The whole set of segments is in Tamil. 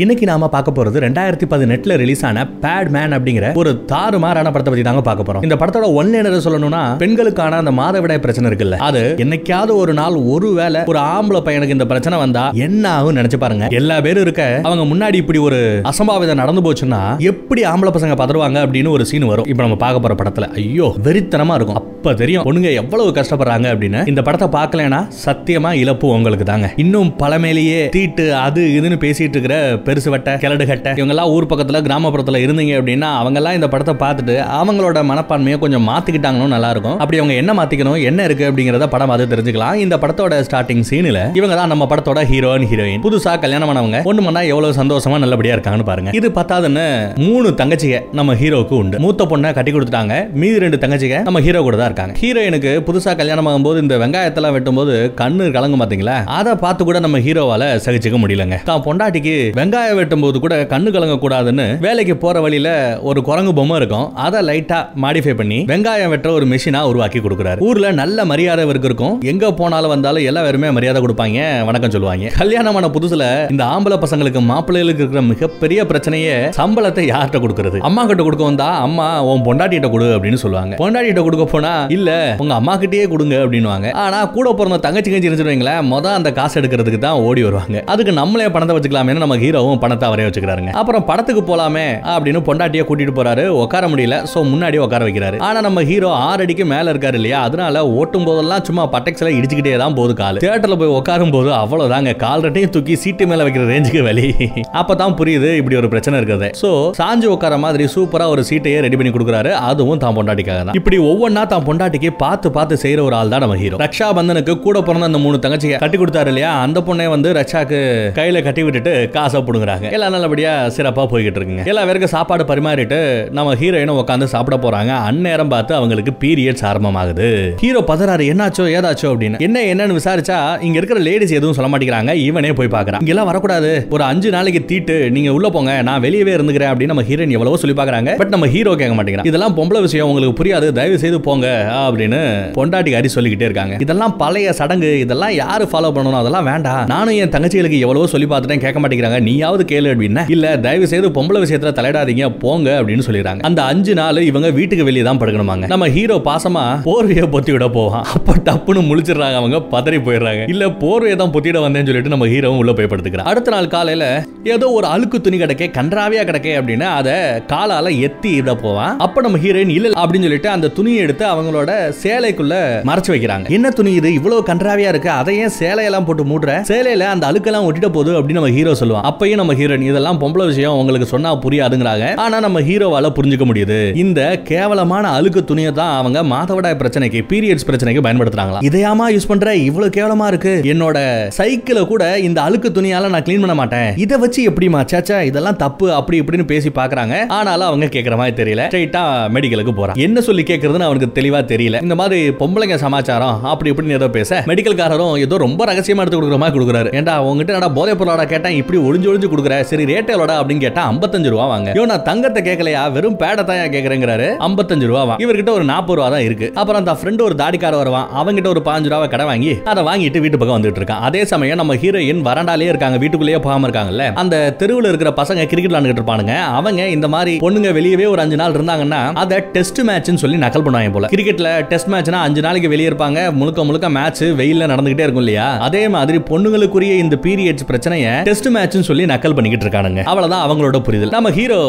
இன்னைக்கு நாம பார்க்க போறது ரெண்டாயிரத்தி பதினெட்டுல ரிலீஸ் ஆன பேட் மேன் அப்படிங்கிற ஒரு தாறுமாறான படத்தை பத்தி தாங்க பார்க்க போறோம். இந்த படத்தோட ஒன் என்ன சொல்லணும்னா பெண்களுக்கான அந்த மாதவிடாய் பிரச்சனை இருக்குல்ல. அது என்னைக்காவது ஒரு நாள் ஒருவேளை ஒரு ஆம்பளை பையனுக்கு இந்த பிரச்சனை வந்தா என்ன ஆகும் நினைச்சு பாருங்க. எல்லா பேரும் இருக்க அவங்க முன்னாடி இப்படி ஒரு அசம்பாவிதம் நடந்து போச்சுன்னா எப்படி ஆம்பளை பசங்க பதறுவாங்க அப்படின்னு ஒரு சீன் வரும். இப்போ நம்ம பார்க்க போற படத்துல. ஐயோ வெறித்தனமா இருக்கும். அப்ப தெரியும் பொண்ணுங்க எவ்வளவு கஷ்டப்படுறாங்க அப்படின்னு. இந்த படத்தை பார்க்கலனா சத்தியமா இழப்பு உங்களுக்கு தாங்க. இன்னும் பழமையிலேயே தீட்டு அது இதுன்னு பேசிட்டு இருக்கிற பெருசு வட்டை கிழடு கட்ட இவங்க எல்லாம் ஊர் பக்கத்துல கிராமப்புறத்துல இருந்தீங்க அப்படின்னா அவங்க எல்லாம் இந்த படத்தை பார்த்துட்டு அவங்களோட மனப்பான்மையை கொஞ்சம் மாத்திக்கிட்டாங்கன்னு நல்லா இருக்கும் அப்படி அவங்க என்ன மாத்திக்கணும் என்ன இருக்கு அப்படிங்கறத படம் அது தெரிஞ்சுக்கலாம். இந்த படத்தோட ஸ்டார்டிங் சீனில் இவங்க தான் நம்ம படத்தோட ஹீரோயின் ஹீரோயின் புதுசா கல்யாணம் பண்ணவங்க ஒண்ணு மண்ணா எவ்வளவு சந்தோஷமா நல்லபடியா இருக்காங்கன்னு பாருங்க. இது பத்தாதுன்னு மூணு தங்கச்சிக நம்ம ஹீரோக்கு உண்டு. மூத்த பொண்ணை கட்டி கொடுத்துட்டாங்க. மீதி ரெண்டு தங்கச்சிக நம்ம ஹீரோ கூட தான் இருக்காங்க. ஹீரோயினுக்கு புதுசா கல்யாணம் ஆகும்போது இந்த வெங்காயத்தெல்லாம் வெட்டும்போது கண்ணு கலங்கும் பாத்தீங்களா? அதை பார்த்து கூட நம்ம ஹீரோவால சகிச்சுக்க முடியலங்க. தான் பொண்டாட்டிக்கு வெங்காயம் வெட்டும்போது கூட கண்ணு கலங்கக்கூடாதுன்னு வேலைக்கு போற வழியில ஒரு குரங்கு பொம்மை இருக்கும். அதை லைட்டா மாடிஃபை பண்ணி வெங்காயம் வெட்டுற ஒரு மிஷினா உருவாக்கி கொடுக்குறாரு. ஊர்ல நல்ல மரியாதை இவருக்கு இருக்கும். எங்க போனாலும் வந்தாலும் எல்லா பேருமே மரியாதை கொடுப்பாங்க. வணக்கம் சொல்லுவாங்க. கல்யாணமான புதுசுல இந்த ஆம்பளை பசங்களுக்கு மாப்பிள்ளைகளுக்கு இருக்கிற மிகப்பெரிய பிரச்சனையே சம்பளத்தை யார்கிட்ட கொடுக்கறது? அம்மா கிட்ட கொடுக்க வந்தா அம்மா உன் பொண்டாட்டிகிட்ட கொடு அப்படின்னு சொல்லுவாங்க. பொண்டாட்டிகிட்ட கொடுக்க போனா இல்ல உங்க அம்மா கிட்டயே கொடுங்க அப்படின்னுவாங்க. ஆனா கூட பிறந்த தங்கச்சி கஞ்சி இருந்துச்சுங்களேன் மொத அந்த காசு எடுக்கிறதுக்கு தான் ஓடி வருவாங்க. அதுக்கு நம்மளே பணத்தை வச்சுக்கலாமே நம்ம ஹீரோ ஹீரோவும் பணத்தை அவரே வச்சுக்கிறாருங்க. அப்புறம் படத்துக்கு போலாமே அப்படின்னு பொண்டாட்டியை கூட்டிட்டு போறாரு. உட்கார முடியல. சோ முன்னாடி உட்கார வைக்கிறாரு. ஆனா நம்ம ஹீரோ ஆறு அடிக்கு மேல இருக்காரு இல்லையா? அதனால ஓட்டும் போதெல்லாம் சும்மா பட்டெக்ஸ்ல இடிச்சுக்கிட்டே தான் போகுது கால். தியேட்டர்ல போய் உட்காரும் போது அவ்வளவுதாங்க. கால் ரெட்டையும் தூக்கி சீட்டு மேல வைக்கிற ரேஞ்சுக்கு வலி. அப்பதான் புரியுது இப்படி ஒரு பிரச்சனை இருக்குது. சோ சாஞ்சு உட்கார மாதிரி சூப்பரா ஒரு சீட்டையே ரெடி பண்ணி கொடுக்குறாரு. அதுவும் தான் பொண்டாட்டிக்காக தான். இப்படி ஒவ்வொன்னா தான் பொண்டாட்டிக்கு பார்த்து பார்த்து செய்யற ஒரு ஆள் தான் நம்ம ஹீரோ. ரக்ஷா பந்தனுக்கு கூட பிறந்த அந்த மூணு தங்கச்சியை கட்டி கொடுத்தாரு இல்லையா? அந்த பொண்ணை வந்து ரக்ஷாக்கு கையில கட்டி விட்டுட்டு காசை புடுங்குறாங்க எல்லாம் நல்லபடியா சிறப்பாக போய்கிட்டு இருக்குங்க. எல்லா பேருக்கும் சாப்பாடு பரிமாறிட்டு நம்ம ஹீரோயினும் உட்காந்து சாப்பிட போறாங்க. அந்நேரம் பார்த்து அவங்களுக்கு பீரியட்ஸ் ஆரம்பமாகுது ஹீரோ பதறாரு என்னாச்சோ ஏதாச்சோ அப்படின்னு. என்ன என்னன்னு விசாரிச்சா இங்க இருக்கிற லேடிஸ் எதுவும் சொல்ல மாட்டேங்கிறாங்க. இவனே போய் பார்க்குறான் இங்கெல்லாம் வரக்கூடாது. ஒரு அஞ்சு நாளைக்கு தீட்டு நீங்க உள்ளே போங்க நான் வெளியவே இருந்துக்கிறேன் அப்படின்னு நம்ம ஹீரோயின் எவ்வளவோ சொல்லி பார்க்குறாங்க பட் நம்ம ஹீரோ கேட்க மாட்டேங்கிறான். இதெல்லாம் பொம்பளை விஷயம் உங்களுக்கு புரியாது. தயவு செய்து போங்க அப்படின்னு பொண்டாட்டி அடி சொல்லிக்கிட்டே இருக்காங்க. இதெல்லாம் பழைய சடங்கு. இதெல்லாம் யாரு ஃபாலோ பண்ணணும்? அதெல்லாம் வேண்டாம். நானும் என் தங்கச்சிகளுக்கு எவ்வளவோ சொல்லி பார்த்துட்டேன். கேட்க மாட்டேங்கிறாங்க. நீ நீயாவது கேளு அப்படின்னா இல்ல தயவு செய்து பொம்பளை விஷயத்துல தலையிடாதீங்க போங்க அப்படின்னு சொல்லிடுறாங்க. அந்த அஞ்சு நாள் இவங்க வீட்டுக்கு வெளியே தான் படுக்கணுமாங்க. நம்ம ஹீரோ பாசமா போர்வையை பொத்தி விட போவான். அப்ப டப்புன்னு முழிச்சிடுறாங்க அவங்க பதறி போயிடுறாங்க. இல்ல போர்வையை தான் பொத்திட வந்தேன்னு சொல்லிட்டு நம்ம ஹீரோவும் உள்ள போய் படுத்துக்கிறான். அடுத்த நாள் காலையில ஏதோ ஒரு அழுக்கு துணி கிடக்கே கன்றாவியா கிடக்கே அப்படின்னா அதை காலால எத்தி இட போவான். அப்ப நம்ம ஹீரோயின் இல்ல அப்படின்னு சொல்லிட்டு அந்த துணியை எடுத்து அவங்களோட சேலைக்குள்ள மறைச்சு வைக்கிறாங்க. என்ன துணி இது? இவ்வளவு கன்றாவியா இருக்கு. அதை ஏன் சேலையெல்லாம் போட்டு மூடுற? சேலையில அந்த அழுக்கெல்லாம் ஒட்டிட போகுது அப்படின்னு நம்ம ஹீரோ சொல்லுவான். அப்பயும் நம்ம ஹீரோயின் இதெல்லாம் பொம்பளை விஷயம் உங்களுக்கு சொன்னா புரியாதுங்கிறாங்க. ஆனா நம்ம ஹீரோவால புரிஞ்சுக்க முடியுது. இந்த கேவலமான அழுக்கு துணியை தான் அவங்க மாதவிடாய் பிரச்சனைக்கு பீரியட்ஸ் பிரச்சனைக்கு பயன்படுத்துறாங்களா? இதையாமா யூஸ் பண்ற? இவ்வளவு கேவலமா இருக்கு. என்னோட சைக்கிளை கூட இந்த அழுக்கு துணியால நான் க்ளீன் பண்ண மாட்டேன். இதை வச்சு எப்படிமா சேச்சா இதெல்லாம் தப்பு அப்படி இப்படின்னு பேசி பாக்குறாங்க. ஆனாலும் அவங்க கேட்கற மாதிரி தெரியல. ஸ்ட்ரைட்டா மெடிக்கலுக்கு போறான். என்ன சொல்லி கேட்கறதுன்னு அவனுக்கு தெளிவா தெரியல. இந்த மாதிரி பொம்பளைங்க சமாச்சாரம் அப்படி இப்படின்னு ஏதோ பேச மெடிக்கல்காரரும் ஏதோ ரொம்ப ரகசியமா எடுத்து கொடுக்குற மாதிரி கொடுக்குறாரு. ஏன்டா உங்ககிட்ட நான் போதை பொருளாடா கேட்டேன்? இப்படி ஒளிஞ்சு ஒளிஞ்சு குறைஞ்சு கொடுக்குற சரி ரேட் எவ்வளோடா அப்படின்னு கேட்டா 55 ரூபா வாங்க. இவன் நான் தங்கத்தை கேட்கலையா? வெறும் பேடை தாயா கேட்கறேங்கிறாரு. 55 ரூபா வாங்க இவர்கிட்ட ஒரு நாற்பது ரூபா தான் இருக்கு. அப்புறம் அந்த ஃப்ரெண்டு ஒரு தாடிக்கார வருவான். அவங்கிட்ட ஒரு பாஞ்சு ரூபா கடை வாங்கி அதை வாங்கிட்டு வீட்டு பக்கம் வந்துட்டு இருக்கான். அதே சமயம் நம்ம ஹீரோயின் வராண்டாலே இருக்காங்க வீட்டுக்குள்ளேயே போகாம இருக்காங்கல்ல. அந்த தெருவில் இருக்கிற பசங்க கிரிக்கெட் விளாண்டுட்டு இருப்பானுங்க. அவங்க இந்த மாதிரி பொண்ணுங்க வெளியவே ஒரு அஞ்சு நாள் இருந்தாங்கன்னா அதை டெஸ்ட் மேட்ச்னு சொல்லி நக்கல் பண்ணுவாங்க போல. கிரிக்கெட்ல டெஸ்ட் மேட்ச்னா அஞ்சு நாளைக்கு வெளியே இருப்பாங்க. முழுக்க முழுக்க மேட்ச் வெயில்ல நடந்துகிட்டே இருக்கும் இல்லையா? அதே மாதிரி பொண்ணுங்களுக்குரிய இந்த பீரியட்ஸ் பிரச்சனையை டெஸ்ட் மேட்ச்னு சொல்லி நக்கல் பண்ணிக்கிட்டு இருக்கானுங்க. அவ்வளவுதான் அவங்களோட புரிதல். நம்ம ஹீரோ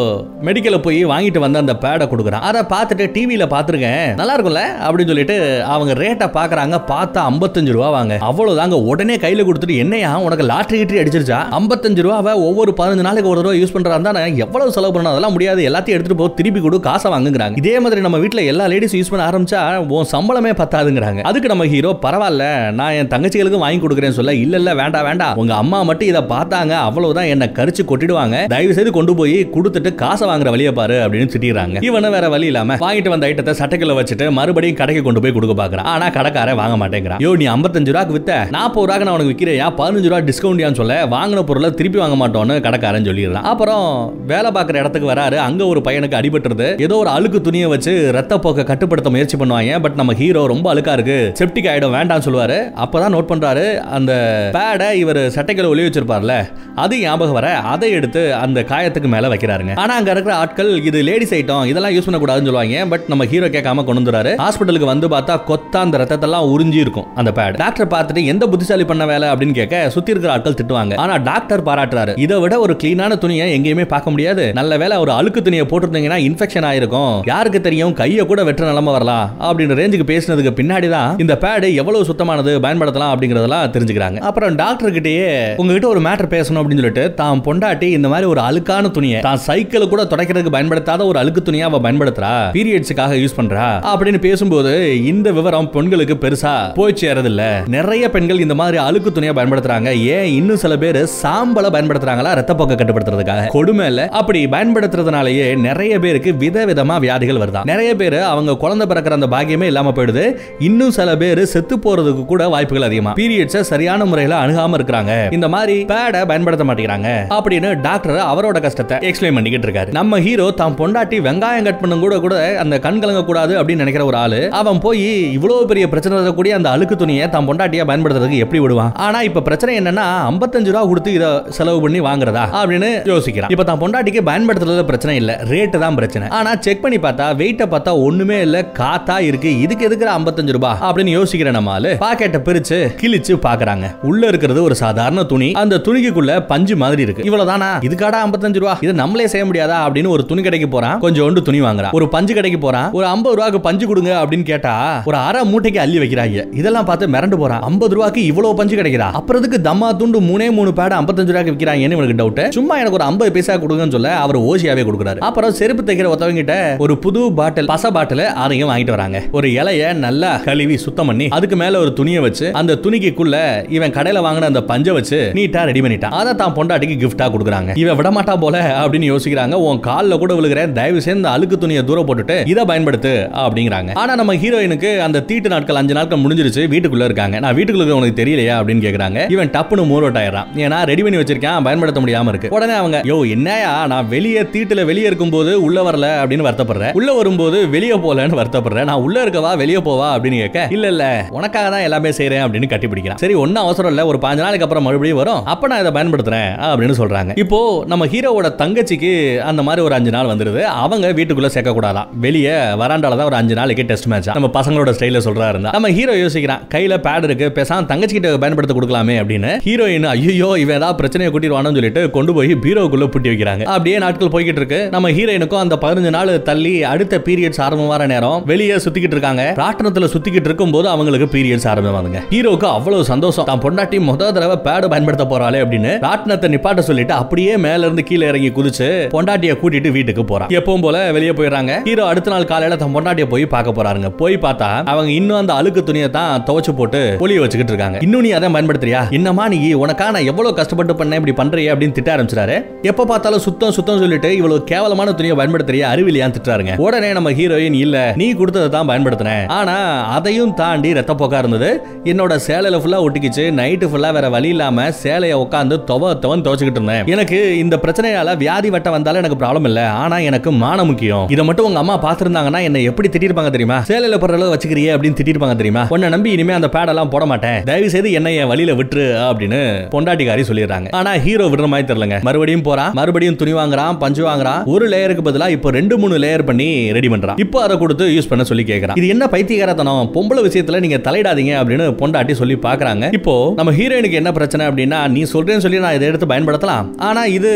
மெடிக்கல போய் வாங்கிட்டு வந்து அந்த பேடை கொடுக்குறான். அதை பார்த்துட்டு டிவியில பார்த்துருக்கேன். நல்லா இருக்கும்ல? அப்படின்னு சொல்லிட்டு அவங்க ரேட்டை பாக்குறாங்க பார்த்தா 55 ரூபா வாங்க. அவ்வளவுதாங்க. உடனே கையில கொடுத்துட்டு என்னையா உனக்கு லாட்டரி கிட்டரி அடிச்சிருச்சா? 55 ரூபாவை ஒவ்வொரு பதினஞ்சு நாளைக்கு ஒரு தடவை யூஸ் பண்றா இருந்தா எவ்வளவு செலவு பண்ணணும் அதெல்லாம் முடியாது. எல்லாத்தையும் எடுத்துட்டு போ. திருப்பி கொடு. காசை வாங்குங்கிறாங்க. இதே மாதிரி நம்ம வீட்டில் எல்லா லேடிஸும் யூஸ் பண்ண ஆரம்பிச்சா உன் சம்பளமே பத்தாதுங்கிறாங்க. அதுக்கு நம்ம ஹீரோ பரவாயில்ல. நான் என் தங்கச்சிகளுக்கும் வாங்கி கொடுக்குறேன்னு சொல்ல இல்ல இல்ல வேண்டாம் வேண்டாம் உங்க அம்மா மட்டும் இதை பார்த்தாங்க. அவ்வளவுதான். என்ன கரிச்சு கொட்டிடுவாங்க. தயவு செய்து கொண்டு போய் கொடுத்துட்டு காசை வாங்குற வழியை பாரு அப்படின்னு திட்டிடுறாங்க. இவன வேற வழி இல்லாம வாங்கிட்டு வந்த ஐட்டத்தை சட்டக்கில வச்சுட்டு மறுபடியும் கடைக்கு கொண்டு போய் கொடுக்க பாக்குறான் ஆனா கடைக்காரன் வாங்க மாட்டேங்கிறான். யோ நீ 55 ரூபாய்க்கு வித்த. நாற்பது ரூபாய்க்கு நான் உனக்கு விற்கிறையா பதினஞ்சு ரூபா டிஸ்கவுண்ட் சொல்ல வாங்கின பொருளை திருப்பி வாங்க மாட்டோம்னு கடைக்காரன் சொல்லிடுறான். அப்புறம் வேலை பார்க்குற இடத்துக்கு வராரு. அங்க ஒரு பையனுக்கு அடிபட்டுருது. ஏதோ ஒரு அழுக்கு துணியை வச்சு ரத்த போக்க கட்டுப்படுத்த முயற்சி பண்ணுவாங்க. பட் நம்ம ஹீரோ ரொம்ப அழுக்கா இருக்கு. செப்டிக் ஆயிடும் வேண்டாம்னு சொல்லுவாரு. அப்பதான் நோட் பண்றாரு. அந்த பேடை இவர் சட்டைகளை ஒளி வச்சிருப்பார்ல. அது ஞாபகம் வர அதை எடுத்து அந்த காயத்துக்கு மேல வைக்கிறாருங்க. ஆனா அங்க இருக்கிற ஆட்கள் இது லேடிஸ் ஐட்டம் இதெல்லாம் யூஸ் பண்ணக்கூடாதுன்னு சொல்லுவாங்க. பட் நம்ம ஹீரோ கேட்காம கொண்டு வந்துறாரு ஹாஸ்பிட்டலுக்கு வந்து பார்த்தா கொத்தா அந்த ரத்தத்தெல்லாம் உறிஞ்சி இருக்கும் அந்த பேட் டாக்டர் பார்த்துட்டு எந்த புத்திசாலி பண்ண வேலை? அப்படின்னு கேட்க சுத்தி இருக்கிற ஆட்கள் திட்டுவாங்க. ஆனா டாக்டர் பாராட்டுறாரு. இதை விட ஒரு கிளீனான துணியை எங்கேயுமே பார்க்க முடியாது. நல்ல வேலை ஒரு அழுக்கு துணியை போட்டிருந்தீங்கன்னா இன்ஃபெக்ஷன் ஆயிருக்கும். யாருக்கு தெரியும்? கையை கூட வெற்ற நிலம வரலாம். அப்படின்ற ரேஞ்சுக்கு பேசினதுக்கு பின்னாடி தான் இந்த பேடு எவ்வளவு சுத்தமானது பயன்படுத்தலாம் அப்படிங்கறதெல்லாம் தெரிஞ்சுக்கிறாங்க. அப்புறம் டாக்டர் கிட்டேயே உங்ககிட்ட ஒரு மேட்டர் பேசணும் அப்படின்னு சொல்லிட்டு தான் பொண்டாட்டி இந்த மாதிரி ஒரு அழுக்கான துணியை தான் சைக்கிள் கூட துடைக்கிறதுக்கு பயன்படுத்தாத ஒரு அழுக்கு துணியா அவ பயன்படுத்துறா? பீரியட்ஸுக்காக யூஸ் பண்றா? அப்படின்னு பேசும்போது இந்த விவரம் பெண்களுக்கு பெருசா போய் சேரதில்ல. நிறைய பெண்கள் இந்த மாதிரி அழுக்கு துணியை பயன்படுத்துறாங்க. ஏன் இன்னும் சில பேர் சாம்பலை பயன்படுத்துறாங்களா? ரத்தப்போக்க கட்டுப்படுத்துறதுக்காக. கொடுமை இல்ல அப்படி பயன்படுத்துறதுனாலயே நிறைய பேருக்கு விதவிதமா வியாதிகள் வருதா? நிறைய பேர் அவங்க குழந்தை பிறக்கிற அந்த பாக்கியமே இல்லாம போயிடுது. இன்னும் சில பேர் செத்து போறதுக்கு கூட வாய்ப்புகள் அதிகமா. பீரியட்ஸை சரியான முறையில அணுகாம இருக்கிறாங்க. இந்த மாதிரி பேடை பயன்படுத்த மாட்டேங்கிறாங்க. அப்படின்னு டாக்டர் அவரோட கஷ்டத்தை எக்ஸ்பிளைன் பண்ணிக்கிட்டு இருக்காரு. நம்ம ஹீரோ தான் பொண்டாட்டி வெங்காயம் கட் பண்ணும் கூட கூட அந்த கண் கலங்க கூடாது அப்படின்னு நினைக்கிற ஒரு ஆளு அவன் போய் இவ்வளவு பெரிய பிரச்சனை இருக்கக்கூடிய அந்த அழுக்கு துணியை தான் பொண்டாட்டியா பயன்படுத்துறதுக்கு எப்படி விடுவான்? ஆனா இப்ப பிரச்சனை என்னன்னா 55 ரூபா கொடுத்து இதை செலவு பண்ணி வாங்குறதா அப்படின்னு யோசிக்கிறான். இப்ப தான் பொண்டாட்டிக்கு பயன்படுத்துறது பிரச்சனை இல்ல ரேட்டு தான் பிரச்சனை. ஆனா செக் பண்ணி பார்த்தா வெயிட்ட பார்த்தா ஒண்ணுமே இல்ல காத்தா இருக்கு இதுக்கு எதுக்குற 55 ரூபாய் அப்படின்னு யோசிக்கிற நம்ம ஆளு பாக்கெட்டை பிரிச்சு கிழிச்சு பாக்குறாங்க. உள்ள இருக்கிறது ஒரு சாதாரண துணி அந்த துணிக்குள்ள பஞ்சு மாதிரி இருக்கு. இவ்வளவுதானா? இதுக்காடா 55 ரூபா? இதை நம்மளே செய்ய முடியாதா? அப்படின்னு ஒரு துணி கடைக்கு போறான். கொஞ்சம் ஒன்று துணி வாங்குறான். ஒரு பஞ்சு கடைக்கு போறான். ஒரு 50 ரூபாய்க்கு பஞ்சு கொடுங்க அப்படின்னு கேட்டா ஒரு அரை மூட்டைக்கு அள்ளி வைக்கிறாங்க. இதெல்லாம் பார்த்து மிரண்டு போறான். 50 ரூபாய்க்கு இவ்வளவு பஞ்சு கிடைக்கிறா அப்புறத்துக்கு தம்மா துண்டு மூணே மூணு பேட 55 ரூபாய்க்கு விற்கிறாங்கன்னு எனக்கு டவுட் சும்மா எனக்கு ஒரு 50 பைசா கொடுங்கன்னு சொல்ல அவர் ஓசியாவே கொடுக்குறாரு. அப்புறம் செருப்பு தைக்கிற ஒருத்தவங்கிட்ட ஒரு புது பாட்டில் பச பாட்டில் அதையும் வாங்கிட்டு வராங்க. ஒரு இலைய நல்லா கழுவி சுத்தம் பண்ணி அதுக்கு மேல ஒரு துணியை வச்சு அந்த துணிக்குள்ள இவன் கடையில வாங்கின அந்த பஞ்சை வச்சு நீட்டா ரெடி பண்ணிட்டான். அதை தான் பொண்டாட்டிக்கு கிஃப்டா கொடுக்குறாங்க. இவன் விட மாட்டா போல அப்படின்னு யோசிக்கிறாங்க. உன் கால்ல கூட விழுகிறேன். தயவு செய்து அழுக்கு துணியை தூரம் போட்டுட்டு இதை பயன்படுத்து அப்படிங்கிறாங்க. ஆனா நம்ம ஹீரோயினுக்கு அந்த தீட்டு நாட்கள் அஞ்சு நாட்கள் முடிஞ்சிருச்சு. வீட்டுக்குள்ள இருக்காங்க. நான் வீட்டுக்குள்ள உனக்கு தெரியலையா அப்படின்னு கேக்குறாங்க. இவன் டப்புனு மூரோட் ஆயிடறான். ஆயிடுறான் ஏன்னா ரெடி பண்ணி வச்சிருக்கேன். பயன்படுத்த முடியாம இருக்கு. உடனே அவங்க யோ என்னயா? நான் வெளியே தீட்டுல வெளியே இருக்கும்போது உள்ள வரல அப்படின்னு வருத்தப்படுறேன் உள்ள வரும்போது வெளியே போலன்னு வருத்தப்படுறேன் நான் உள்ள இருக்கவா? வெளியே போவா? அப்படின்னு கேட்க இல்ல இல்ல. உனக்காக தான் எல்லாமே செய்யறேன் அப்படின்னு கட்டி பிடிக்கிறான் சரி ஒன்னும் அவசரம் இல்ல. ஒரு பாஞ்சு நாளைக்கு அப்புறம் மறுபடியும் வரும். அப்ப நான் இதை பயன்படுத்துறேன். அப்படின்னு சொல்றாங்க. இப்போ நம்ம ஹீரோவோட தங்கச்சிக்கு அந்த மாதிரி ஒரு அஞ்சு நாள் வந்துருது. அவங்க வீட்டுக்குள்ள சேர்க்க கூடாதான் வெளியே வராண்டால தான் ஒரு அஞ்சு நாளைக்கு டெஸ்ட் மேட்ச் நம்ம பசங்களோட ஸ்டைல சொல்றா இருந்தா. நம்ம ஹீரோ யோசிக்கிறான் கையில பேட் இருக்கு பேசாம தங்கச்சி கிட்ட பயன்படுத்த கொடுக்கலாமே அப்படின்னு ஹீரோயின் ஐயோ இவன் ஏதாவது பிரச்சனையை கூட்டிடுவானு சொல்லிட்டு கொண்டு போய் பீரோக்குள்ள பூட்டி வைக்கிறாங்க. அப்படியே நாட்கள் போய்கிட்டு இருக்கு. நம்ம ஹீரோயினுக்கும் அந்த பதினஞ்சு நாள் தள்ளி அடுத்த பீரியட்ஸ் ஆரம்பமான நேரம் வெளியே சுத்திக்கிட்டு இருக்காங்க. ராட்டனத்துல சுத்திக்கிட்டு இருக்கும் போது அவங்களுக்கு பீரியட்ஸ் ஆரம்பமாதுங்க ஹீரோக்கு அவ்வளவு சந்தோஷம். தான் பொண்டாட்டி முதல் தடவை பேடு பயன்படுத்த போறாளே அப்படின்னு ராட்டனத்தை நிப்பாட்ட சொல்லிட்டு அப்படியே மேல இருந்து கீழே இறங்கி குதிச்சு பொண்டாட்டியை கூட்டிட்டு வீட்டுக்கு போறான். எப்பவும் போல வெளியே போயிடுறாங்க ஹீரோ அடுத்த நாள் காலையில தன் பொண்டாட்டியை போய் பார்க்க போறாருங்க. போய் பார்த்தா அவங்க இன்னும் அந்த அழுக்கு துணியை தான் துவச்சு போட்டு ஒளிய வச்சுக்கிட்டு இருக்காங்க. இன்னும் நீ அதை பயன்படுத்துறியா? என்னமா நீ? உனக்கா நான் எவ்வளவு கஷ்டப்பட்டு பண்ண இப்படி பண்றியே அப்படின்னு திட்ட ஆரம்பிச்சிட்டாரு. எப்ப பார்த்தாலும் சுத்தம் சுத்தம் சொல்லிட்டு இவ்வளவு கேவலமான துணியை பயன்படுத்துறியா? அறிவிலையான்னு திட்டாருங்க உடனே நம்ம ஹீரோயின் இல்ல நீ கொடுத்ததை தான் பயன்படுத்தினேன். ஆனா அதையும் தாண்டி ரத்த போக்கா இருந்தது. என்னோட சேலையில ஃபுல்லா ஒட்டிக்கிச்சு. நைட்டு ஃபுல்லா வேற வழி இல்லாம சேலையை உட்காந்து துவ துவன் துவச்சிக்கிட்டு இருந்தேன். எனக்கு இந்த பிரச்சனையால வியாதி வட்டம் வந்தாலும் எனக்கு ப்ராப்ளம் இல்ல. ஆனா எனக்கு மானம் முக்கியம். இதை மட்டும் உங்க அம்மா பாத்துருந்தாங்கன்னா என்ன எப்படி திட்டிருப்பாங்க தெரியுமா? சேலையில போடுற அளவு வச்சுக்கிறியே அப்படின்னு திட்டிருப்பாங்க தெரியுமா? உன்னை நம்பி இனிமே அந்த பேடெல்லாம் போட மாட்டேன். தயவு செய்து என்னை என் வழியில விட்டுரு அப்படின்னு பொண்டாட்டிக்காரி சொல்லிடுறாங்க. ஆனா ஹீரோ விடுற மாதிரி தெரியலங்க. மறுபடியும் போறான். மறுபடியும் துணி வாங்குறான் பஞ்சு வாங்குறான். ஒரு லேயருக்கு பதிலா இப்போ ரெண்டு மூணு லேயர் பண்ணி ரெடி பண்றான். இப்போ அதை கொடுத்து யூஸ் பண்ண சொல்லி கேட்கறான் இது என்ன பைத்தியகாரத்தனம்? பொம்பளை விஷயத்துல நீங்க தலையிடாதீங்க அப்படின்னு பொண்டாட்டி சொல்லி பாக்குறாங்க இப்போ நம்ம ஹீரோயினுக்கு என்ன பிரச்சனை அப்படின்னா நீ சொல்றேன்னு சொல்லி நான் இதை எடுத்து பயன்படுத்தலாம். ஆனா இது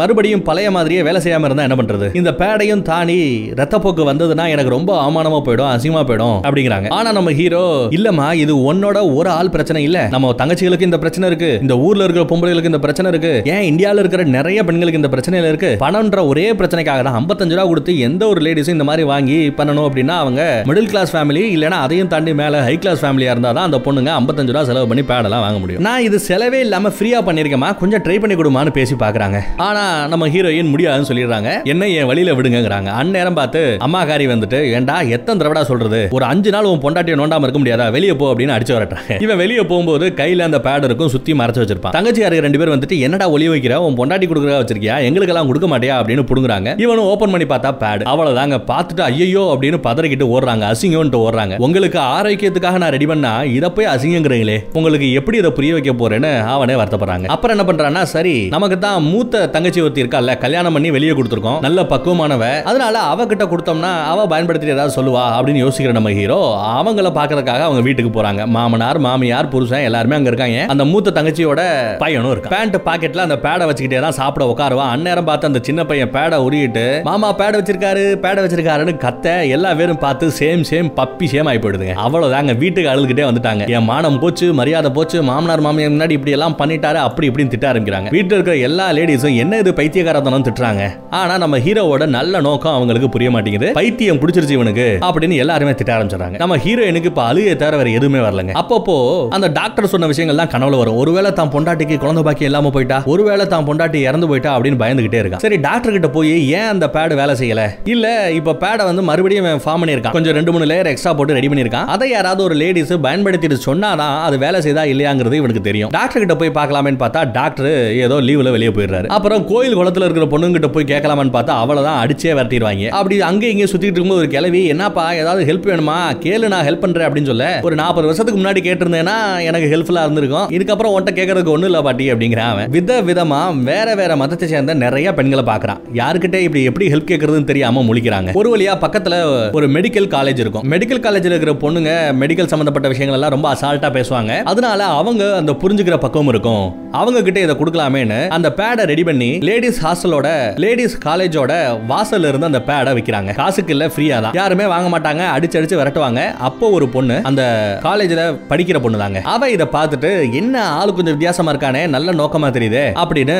மறுபடியும் பழைய மாதிரியே வேலை செய்யாம இருந்தா என்ன பண்றது? இந்த பேடையும் தாண்டி ரத்தப்போக்கு வந்ததுன்னா எனக்கு ரொம்ப அவமானமா போயிடும் அசிங்கமா போயிடும் அப்படிங்கிறாங்க. ஆனா நம்ம ஹீரோ இல்லம்மா இது உன்னோட ஒரு ஆள் பிரச்சனை இல்ல. நம்ம தங்கச்சிகளுக்கு இந்த பிரச்சனை இருக்கு. இந்த ஊர்ல இருக்கிற பொம்பளைகளுக்கு இந்த பிரச்சனை இருக்கு. ஏன் இந்தியாவில் இருக்கிற நிறைய பெண்களுக்கு இந்த பிரச்சனையில இருக்கு? பணம்ன்ற ஒரே பிரச்சனைக்காக தான் 55 ரூபா கொடுத்து எந்த ஒரு லேடிஸும் இந்த மாதிரி வாங்கி பண்ணணும் அப்படின்னா அவங்க மிடில் கிளாஸ் ஃபேமிலி இல்லனா அதையும் தாண்டி மேல ஹை கிளாஸ் ஃபேமிலியா இருந்தா தான் அந்த பொண்ணுங்க 55 ரூபா செலவு பண்ணி பேடெல்லாம் வாங்க முடியும். நான் இது செலவே இல்லாம ஃப்ரீயா பண்ணிருக்கேமா கொஞ்சம் ட்ரை பண்ணி கொடுமான்னு பேசி பாக்குறாங்க ஆனா நம்ம ஹீரோயின் முடியாதுன்னு சொல்லிடுறாங்க. என்ன என் வழியில விடுங்கிறாங்க அந்நேரம் பார்த்து அம்மாக்காரி வந்துட்டு ஏண்டா எத்தனை தடவை சொல்றது? ஒரு அஞ்சு நாள் உன் பொண்டாட்டியை நோண்டாம இருக்க முடியாதா? வெளியே போ அப்படின்னு அடிச்சு வரட்டாங்க இவன் வெளியே போகும்போது கையில அந்த பேட் இருக்கும் சுத்தி மறைச்சு வச்சிருப்பான். தங்கச்சியாருக்கு ரெண்டு பேர் வந்துட்டு என்னடா ஒளிய வைக்கிற? உன் பொண்டாட்டி கொடுக்குறா வச்சிருக்கியா? எங்களுக்கெல்லாம் கொடுக்க மாட்டியா? அப்படின்னு புடுங்குறாங்க. இவனும் ஓபன் பண்ணி பார்த்தா பேட் அவ்வளவுதாங்க. பார்த்துட்டு ஐயோ அப்படின்னு பதறிக்கிட்டு ஓடுறாங்க. அசிங்கம்ட்டு ஓடுறாங்க. உங்களுக்கு ஆரோக்கியத்துக்காக நான் ரெடி பண்ணா இத போய் அசிங்கங்கிறீங்களே. உங்களுக்கு எப்படி இதை புரிய வைக்க போறேன்னு? அவனே வருத்தப்படுறாங்க. அப்புறம் என்ன பண்றான்னா சரி நமக்கு தான் மூத்த தங்கச்சி ஒருத்தி இருக்கால கல்யாணம் பண்ணி வெளியே கொடுத்துருக்கோம். நல்ல பக்குவமானவ. அதனால அவ கிட்ட கொடுத்தோம்னா அவ பயன்படுத்திட்டு ஏதாவது சொல்லுவா அப்படின்னு யோசிக்கிற நம்ம ஹீரோ அவங்கள பாக்குறதுக்காக அவங்க வீட்டுக்கு போறாங்க. மாமனார் மாமியார் புருஷன் எல்லாருமே அங்க இருக்காங்க. அந்த மூத்த தங்கச்சியோட பையனும் இருக்கு பேண்ட் பாக்கெட்ல அந்த பேடை வச்சுக்கிட்டே தான் சாப்பிட உட்காருவா அந்நேரம் பார்த்து அந்த சின்ன பையன் பேடை உருகிட்டு மாமா பேடை வச்சிருக்காரு பேடை வச்சிருக்காருன்னு கத்த எல்லா பேரும் பார்த்து சேம் சேம் பப்பி சேம் ஆகி போயிடுதுங்க. அவ்வளவுதாங்க வீட்டுக்கு அழுதுகிட்டே வந்துட்டாங்க. என் மானம் போச்சு மரியாதை போச்சு மாமனார் மாமியார் முன்னாடி இப்படி எல்லாம் பண்ணிட்டாரு அப்படி இப்படின்னு திட்டாரு. ஆரம்பிக்கிறாங்க வீட்டில் இருக்கிற எல்லா லேடிஸும் என்ன இது பைத்தியகாரத்தனம் திட்டுறாங்க. ஆனா நம்ம ஹீரோவோட நல்ல நோக்கம் அவங்களுக்கு புரிய மாட்டேங்குது. பைத்தியம் பிடிச்சிருச்சு இவனுக்கு அப்படின்னு எல்லாருமே திட்ட ஆரம்பிச்சிடறாங்க. நம்ம ஹீரோயினுக்கு இப்ப அழுகை தவிர வேற எதுவுமே வரலங்க. அப்பப்போ அந்த டாக்டர் சொன்ன விஷயங்கள் தான் கனவுல வரும். ஒருவேளை தான் பொண்டாட்டிக்கு குழந்தை பாக்கி இல்லாம போயிட்டா ஒருவேளை தான் பொண்டாட்டி இறந்து போயிட்டா அப்படின்னு பயந்துகிட்டே இருக்கான். சரி டாக்டர் கிட்ட போய் ஏன் அந்த பேடு வேலை செய்யல? இல்ல இப்ப பேடை வந்து மறுபடியும் ஃபார்ம் பண்ணிருக்கான் கொஞ்சம் ரெண்டு மூணு லேயர் எக்ஸ்ட்ரா போட்டு ரெடி பண்ணிருக்கான் அதை யாராவது ஒரு லேடிஸ் பயன்படுத்திட்டு சொன்னாதான் அது வேலை செய்தா இல்லையாங்கிறது இவனுக்கு தெரியும். டாக்டர் கிட்ட போய் பார்க்கலாமேன்னு பார்த்தா டாக்டர் ஏதோ லீவ்ல வெளியே போயிடுறாரு. அப்புறம் கோயில் குளத்துல இருக்கிற பொண்ணுங்கிட்ட போய் கேட்கலாமான்னு பார்த்தா அவ்வளவுதான் அடிச்சே விரட்டிடுவாங்க. அப்படி அங்கே இங்கே சுத்திட்டு இருக்கும்போது ஒரு கிளவி என்னப்பா ஏதாவது ஹெல்ப் வேணுமா? கேளு நான் ஹெல்ப் பண்றேன் அப்படின்னு சொல்ல ஒரு நாற்பது வருஷத்துக்கு முன்னாடி கேட்டிருந்தேன்னா எனக்கு ஹெல்ப்ஃபுல்லா இருந்திருக்கும். இதுக்கப்புறம் உன்ட்ட கேட்கறதுக்கு ஒண்ணு இல்ல பாட்டி அப்படிங்கிறான் அவன். வித விதமா வேற வேற மதத்தை சேர்ந்த நிறைய பெண்களை பார்க்கறான். யாருக்கிட்ட இப்படி எப்படி ஹெல்ப் கேட்கறதுன்னு தெரியாம முழிக்கிறாங்க. ஒரு வழியா பக்கத்துல ஒரு மெடிக்கல் காலேஜ் இருக்கும். மெடிக்கல் காலேஜ்ல இருக்கிற பொண்ணுங்க மெடிக்கல் சம்பந்தப்பட்ட விஷயங்கள் எல்லாம் ரொம்ப அசால்ட்டா பேசுவாங்க. அதனால அவங்க அந்த புரிஞ்சுக்கிற பக்கம் இருக்கும். அவங்க கிட்ட இதை கொடுக்கலாமேன்னு அந்த பேடை ரெடி பண்ணி லேடிஸ் ஹாஸ்டலோட லேடிஸ் காலேஜோட வாசல்ல இருந்து அந்த பேடை விற்கிறாங்க காசுக்கு இல்ல ஃப்ரீயா தான். யாருமே வாங்க மாட்டாங்க அடிச்சு அடிச்சு விரட்டுவாங்க. அப்போ ஒரு பொண்ணு அந்த காலேஜ்ல படிக்கிற பொண்ணு தாங்க. அவ இதை பார்த்துட்டு என்ன ஆளு கொஞ்சம் வித்தியாசமா இருக்கானே நல்ல நோக்கமா தெரியுது அப்படின்னு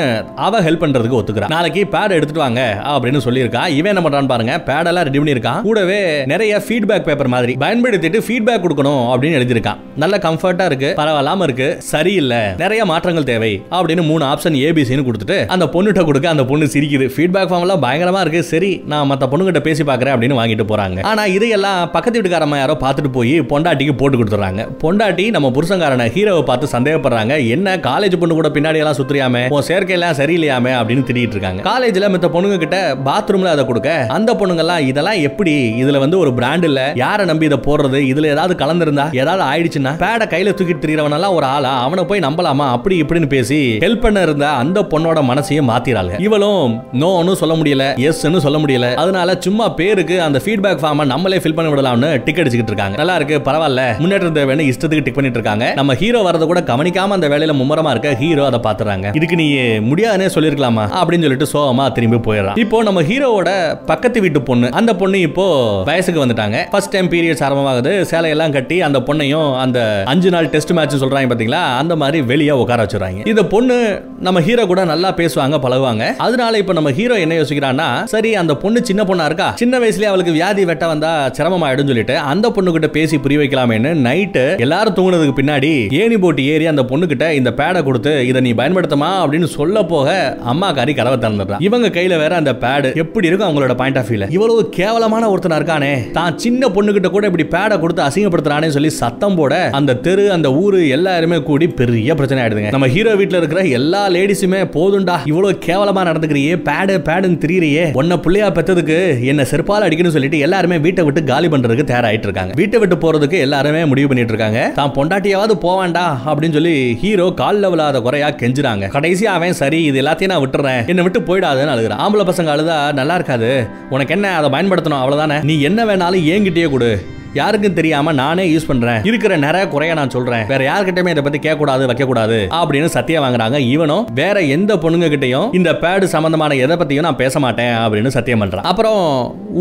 அவ ஹெல்ப் பண்றதுக்கு ஒத்துக்கிறா. நாளைக்கு பேட் எடுத்துட்டு வாங்க அப்படின்னு சொல்லியிருக்கா. இவன் என்ன பண்றான்னு பாருங்க பேடெல்லாம் ரெடி பண்ணியிருக்கான். கூடவே நிறைய ஃபீட்பேக் பேப்பர் மாதிரி பயன்படுத்திட்டு ஃபீட்பேக் கொடுக்கணும் அப்படின்னு எழுதியிருக்கான். நல்ல கம்ஃபர்ட்டா இருக்கு பரவாயில்லாம இருக்கு சரியில்லை நிறைய மாற்றங்கள் தேவை அப்படின்னு மூணு ஆப்ஷன் ஏபிசின்னு கொடுத்துட்டு அந்த பொண்ணுகிட்ட கொடுக்க அந்த பொண்ணு சிரிக்குது. ஃபீட்பேக் ஃபார்ம் எல்லாம் பயங்கரமா இருக்கு. சரி நான் மத்த பொண்ணுகிட்ட பேசி பாக்குறேன் அப்படின்னு வாங்கிட்டு போறாங்க. ஆனா இதையெல்லாம் பக்கத்து வீட்டுக்காரம்மா யாரோ பார்த்துட்டு போய் பொண்டாட்டிக்கு போட்டு கொடுத்துறாங்க. பொண்டாட்டி நம்ம புருஷங்காரனை ஹீரோவை பார்த்து சந்தேகப்படுறாங்க. என்ன காலேஜ் பொண்ணு கூட பின்னாடி எல்லாம் சுத்துறியாமே? உன் சேர்க்கையெல்லாம் சரியில்லையாமே? அப்படின்னு திட்டிட்டு இருக்காங்க. காலேஜ்ல மத்த பொண்ணுங்க கிட்ட பாத்ரூம்ல அதை கொடுக்க அந்த பொண்ணுங்கெல்லாம் இதெல்லாம் எப்படி? இதுல வந்து ஒரு பிராண்ட் இல்ல. யாரை நம்பி இதை போடுறது? இதுல ஏதாவது கலந்திருந்தா ஏதாவது ஆயிடுச்சுன்னா பேட கையில தூக்கிட்டு திரியறவனெல்லாம் ஒரு ஆளா? அவனை போய் நம்பலாமா? அப்படி இப்படின்னு பேசி ஹெல்ப் பண்ண இருந்த அந்த பொண்ணோட மனசையும் மாத்திராங்க. இவளும் நோன்னு சொல்ல முடியல எஸ்ன்னு சொல்ல முடியல. அதனால சும்மா பேருக்கு அந்த ஃபீட்பேக் ஃபார்மை நம்மளே ஃபில் பண்ணி விடலாம்னு டிக் அடிச்சுக்கிட்டு இருக்காங்க. நல்லா இருக்கு பரவாயில்ல முன்னேற்றம் தேவைன்னு இஷ்டத்துக்கு டிக் பண்ணிட்டு இருக்காங்க. நம்ம ஹீரோ வரத கூட கவனிக்காம அந்த வேலையில மும்முரமா இருக்க ஹீரோ அதை பாத்துறாங்க. இதுக்கு நீ முடியாதுன்னே சொல்லிருக்கலாமா? அப்படின்னு சொல்லிட்டு சோகமா திரும்பி போயிடறான். இப்போ நம்ம ஹீரோவோட பக்கத்து வீட்டு பொண்ணு அந்த பொண்ணு இப்போ வயசுக்கு வந்துட்டாங்க. ஃபர்ஸ்ட் டைம் பீரியட்ஸ் ஆரம்பமாகுது. சேலையெல்லாம் கட்டி அந்த பொண்ணையும் அந்த அஞ்சு நாள் டெஸ்ட் மேட்ச் சொல்றாங்க பாத்தீங்களா? அந்த மாதிரி வெளியே உட்கார வச்சுறாங்க இந்த பொண்ணு நம்ம ஹீரோ கூட நல்லா பேசுவாங்க பழகுவாங்க. அதனால இப்ப நம்ம ஹீரோ என்ன யோசிக்கிறான்னா சரி அந்த பொண்ணு சின்ன பொண்ணா இருக்கா? சின்ன வயசுலயே அவளுக்கு வியாதி வெட்ட வந்தா சிரமமாயிடும் சொல்லிட்டு அந்த பொண்ணு கிட்ட பேசி புரிய வைக்கலாமேன்னு நைட்டு எல்லாரும் தூங்குனதுக்கு பின்னாடி ஏணி போட்டு ஏறி அந்த பொண்ணு கிட்ட இந்த பேடை கொடுத்து இதை நீ பயன்படுத்தமா? அப்படின்னு சொல்ல போக அம்மா காரி கதவை திறந்துடுறா. இவங்க கையில வேற அந்த பேடு எப்படி இருக்கும் அவங்களோட பாயிண்ட் ஆஃப் வியூல இவ்வளவு கேவலமான ஒருத்தனா இருக்கானே. தான் சின்ன பொண்ணு கிட்ட கூட இப்படி பேடை கொடுத்து அசிங்கப்படுத்துறானே சொல்லி சத்தம் போட அந்த தெரு அந்த ஊரு எல்லாருமே கூடி பெரிய பிரச்சனை ஆயிடுதுங்க. நம்ம ஹீரோ வீட்டுல இருக்கிற எல்லா லேடிஸுமே போதும்டா இவ்வளவு கேவலமா நடந்துக்கிறியே பேடு பேடுன்னு திரியிறியே. உன்ன புள்ளையா பெத்ததுக்கு என்ன செருப்பால் அடிக்கணும்னு சொல்லிட்டு எல்லாருமே வீட்டை விட்டு காலி பண்றதுக்கு தயாராயிட்டு இருக்காங்க. வீட்டை விட்டு போறதுக்கு எல்லாருமே முடிவு பண்ணிட்டு இருக்காங்க. தான் பொண்டாட்டியாவது போவாண்டா அப்படின்னு சொல்லி ஹீரோ கால் லெவலாத குறையா கெஞ்சுறாங்க. கடைசியா அவன் சரி இது எல்லாத்தையும் நான் விட்டுறேன். என்னை விட்டு போயிடாதுன்னு அழுகுறான். ஆம்பளை பசங்க அழுதா நல்லா இருக்காது. உனக்கு என்ன அதை பயன்படுத்தணும் அவ்வளவுதானே? நீ என்ன வேணாலும் ஏங்கிட்டே கொடு. யாருக்கும் தெரியாம நானே யூஸ் பண்றேன். இருக்கிற நிறைய குறைய நான் சொல்றேன். வேற யார்கிட்டயுமே இதை பத்தி கேட்க கூடாது வைக்க கூடாது அப்படின்னு சத்தியம் வாங்குறாங்க இவனும் வேற எந்த பொண்ணுங்க கிட்டையும் இந்த பேடு சம்பந்தமான எதை பத்தியும் நான் பேச மாட்டேன் அப்படின்னு சத்தியம் பண்றான். அப்புறம்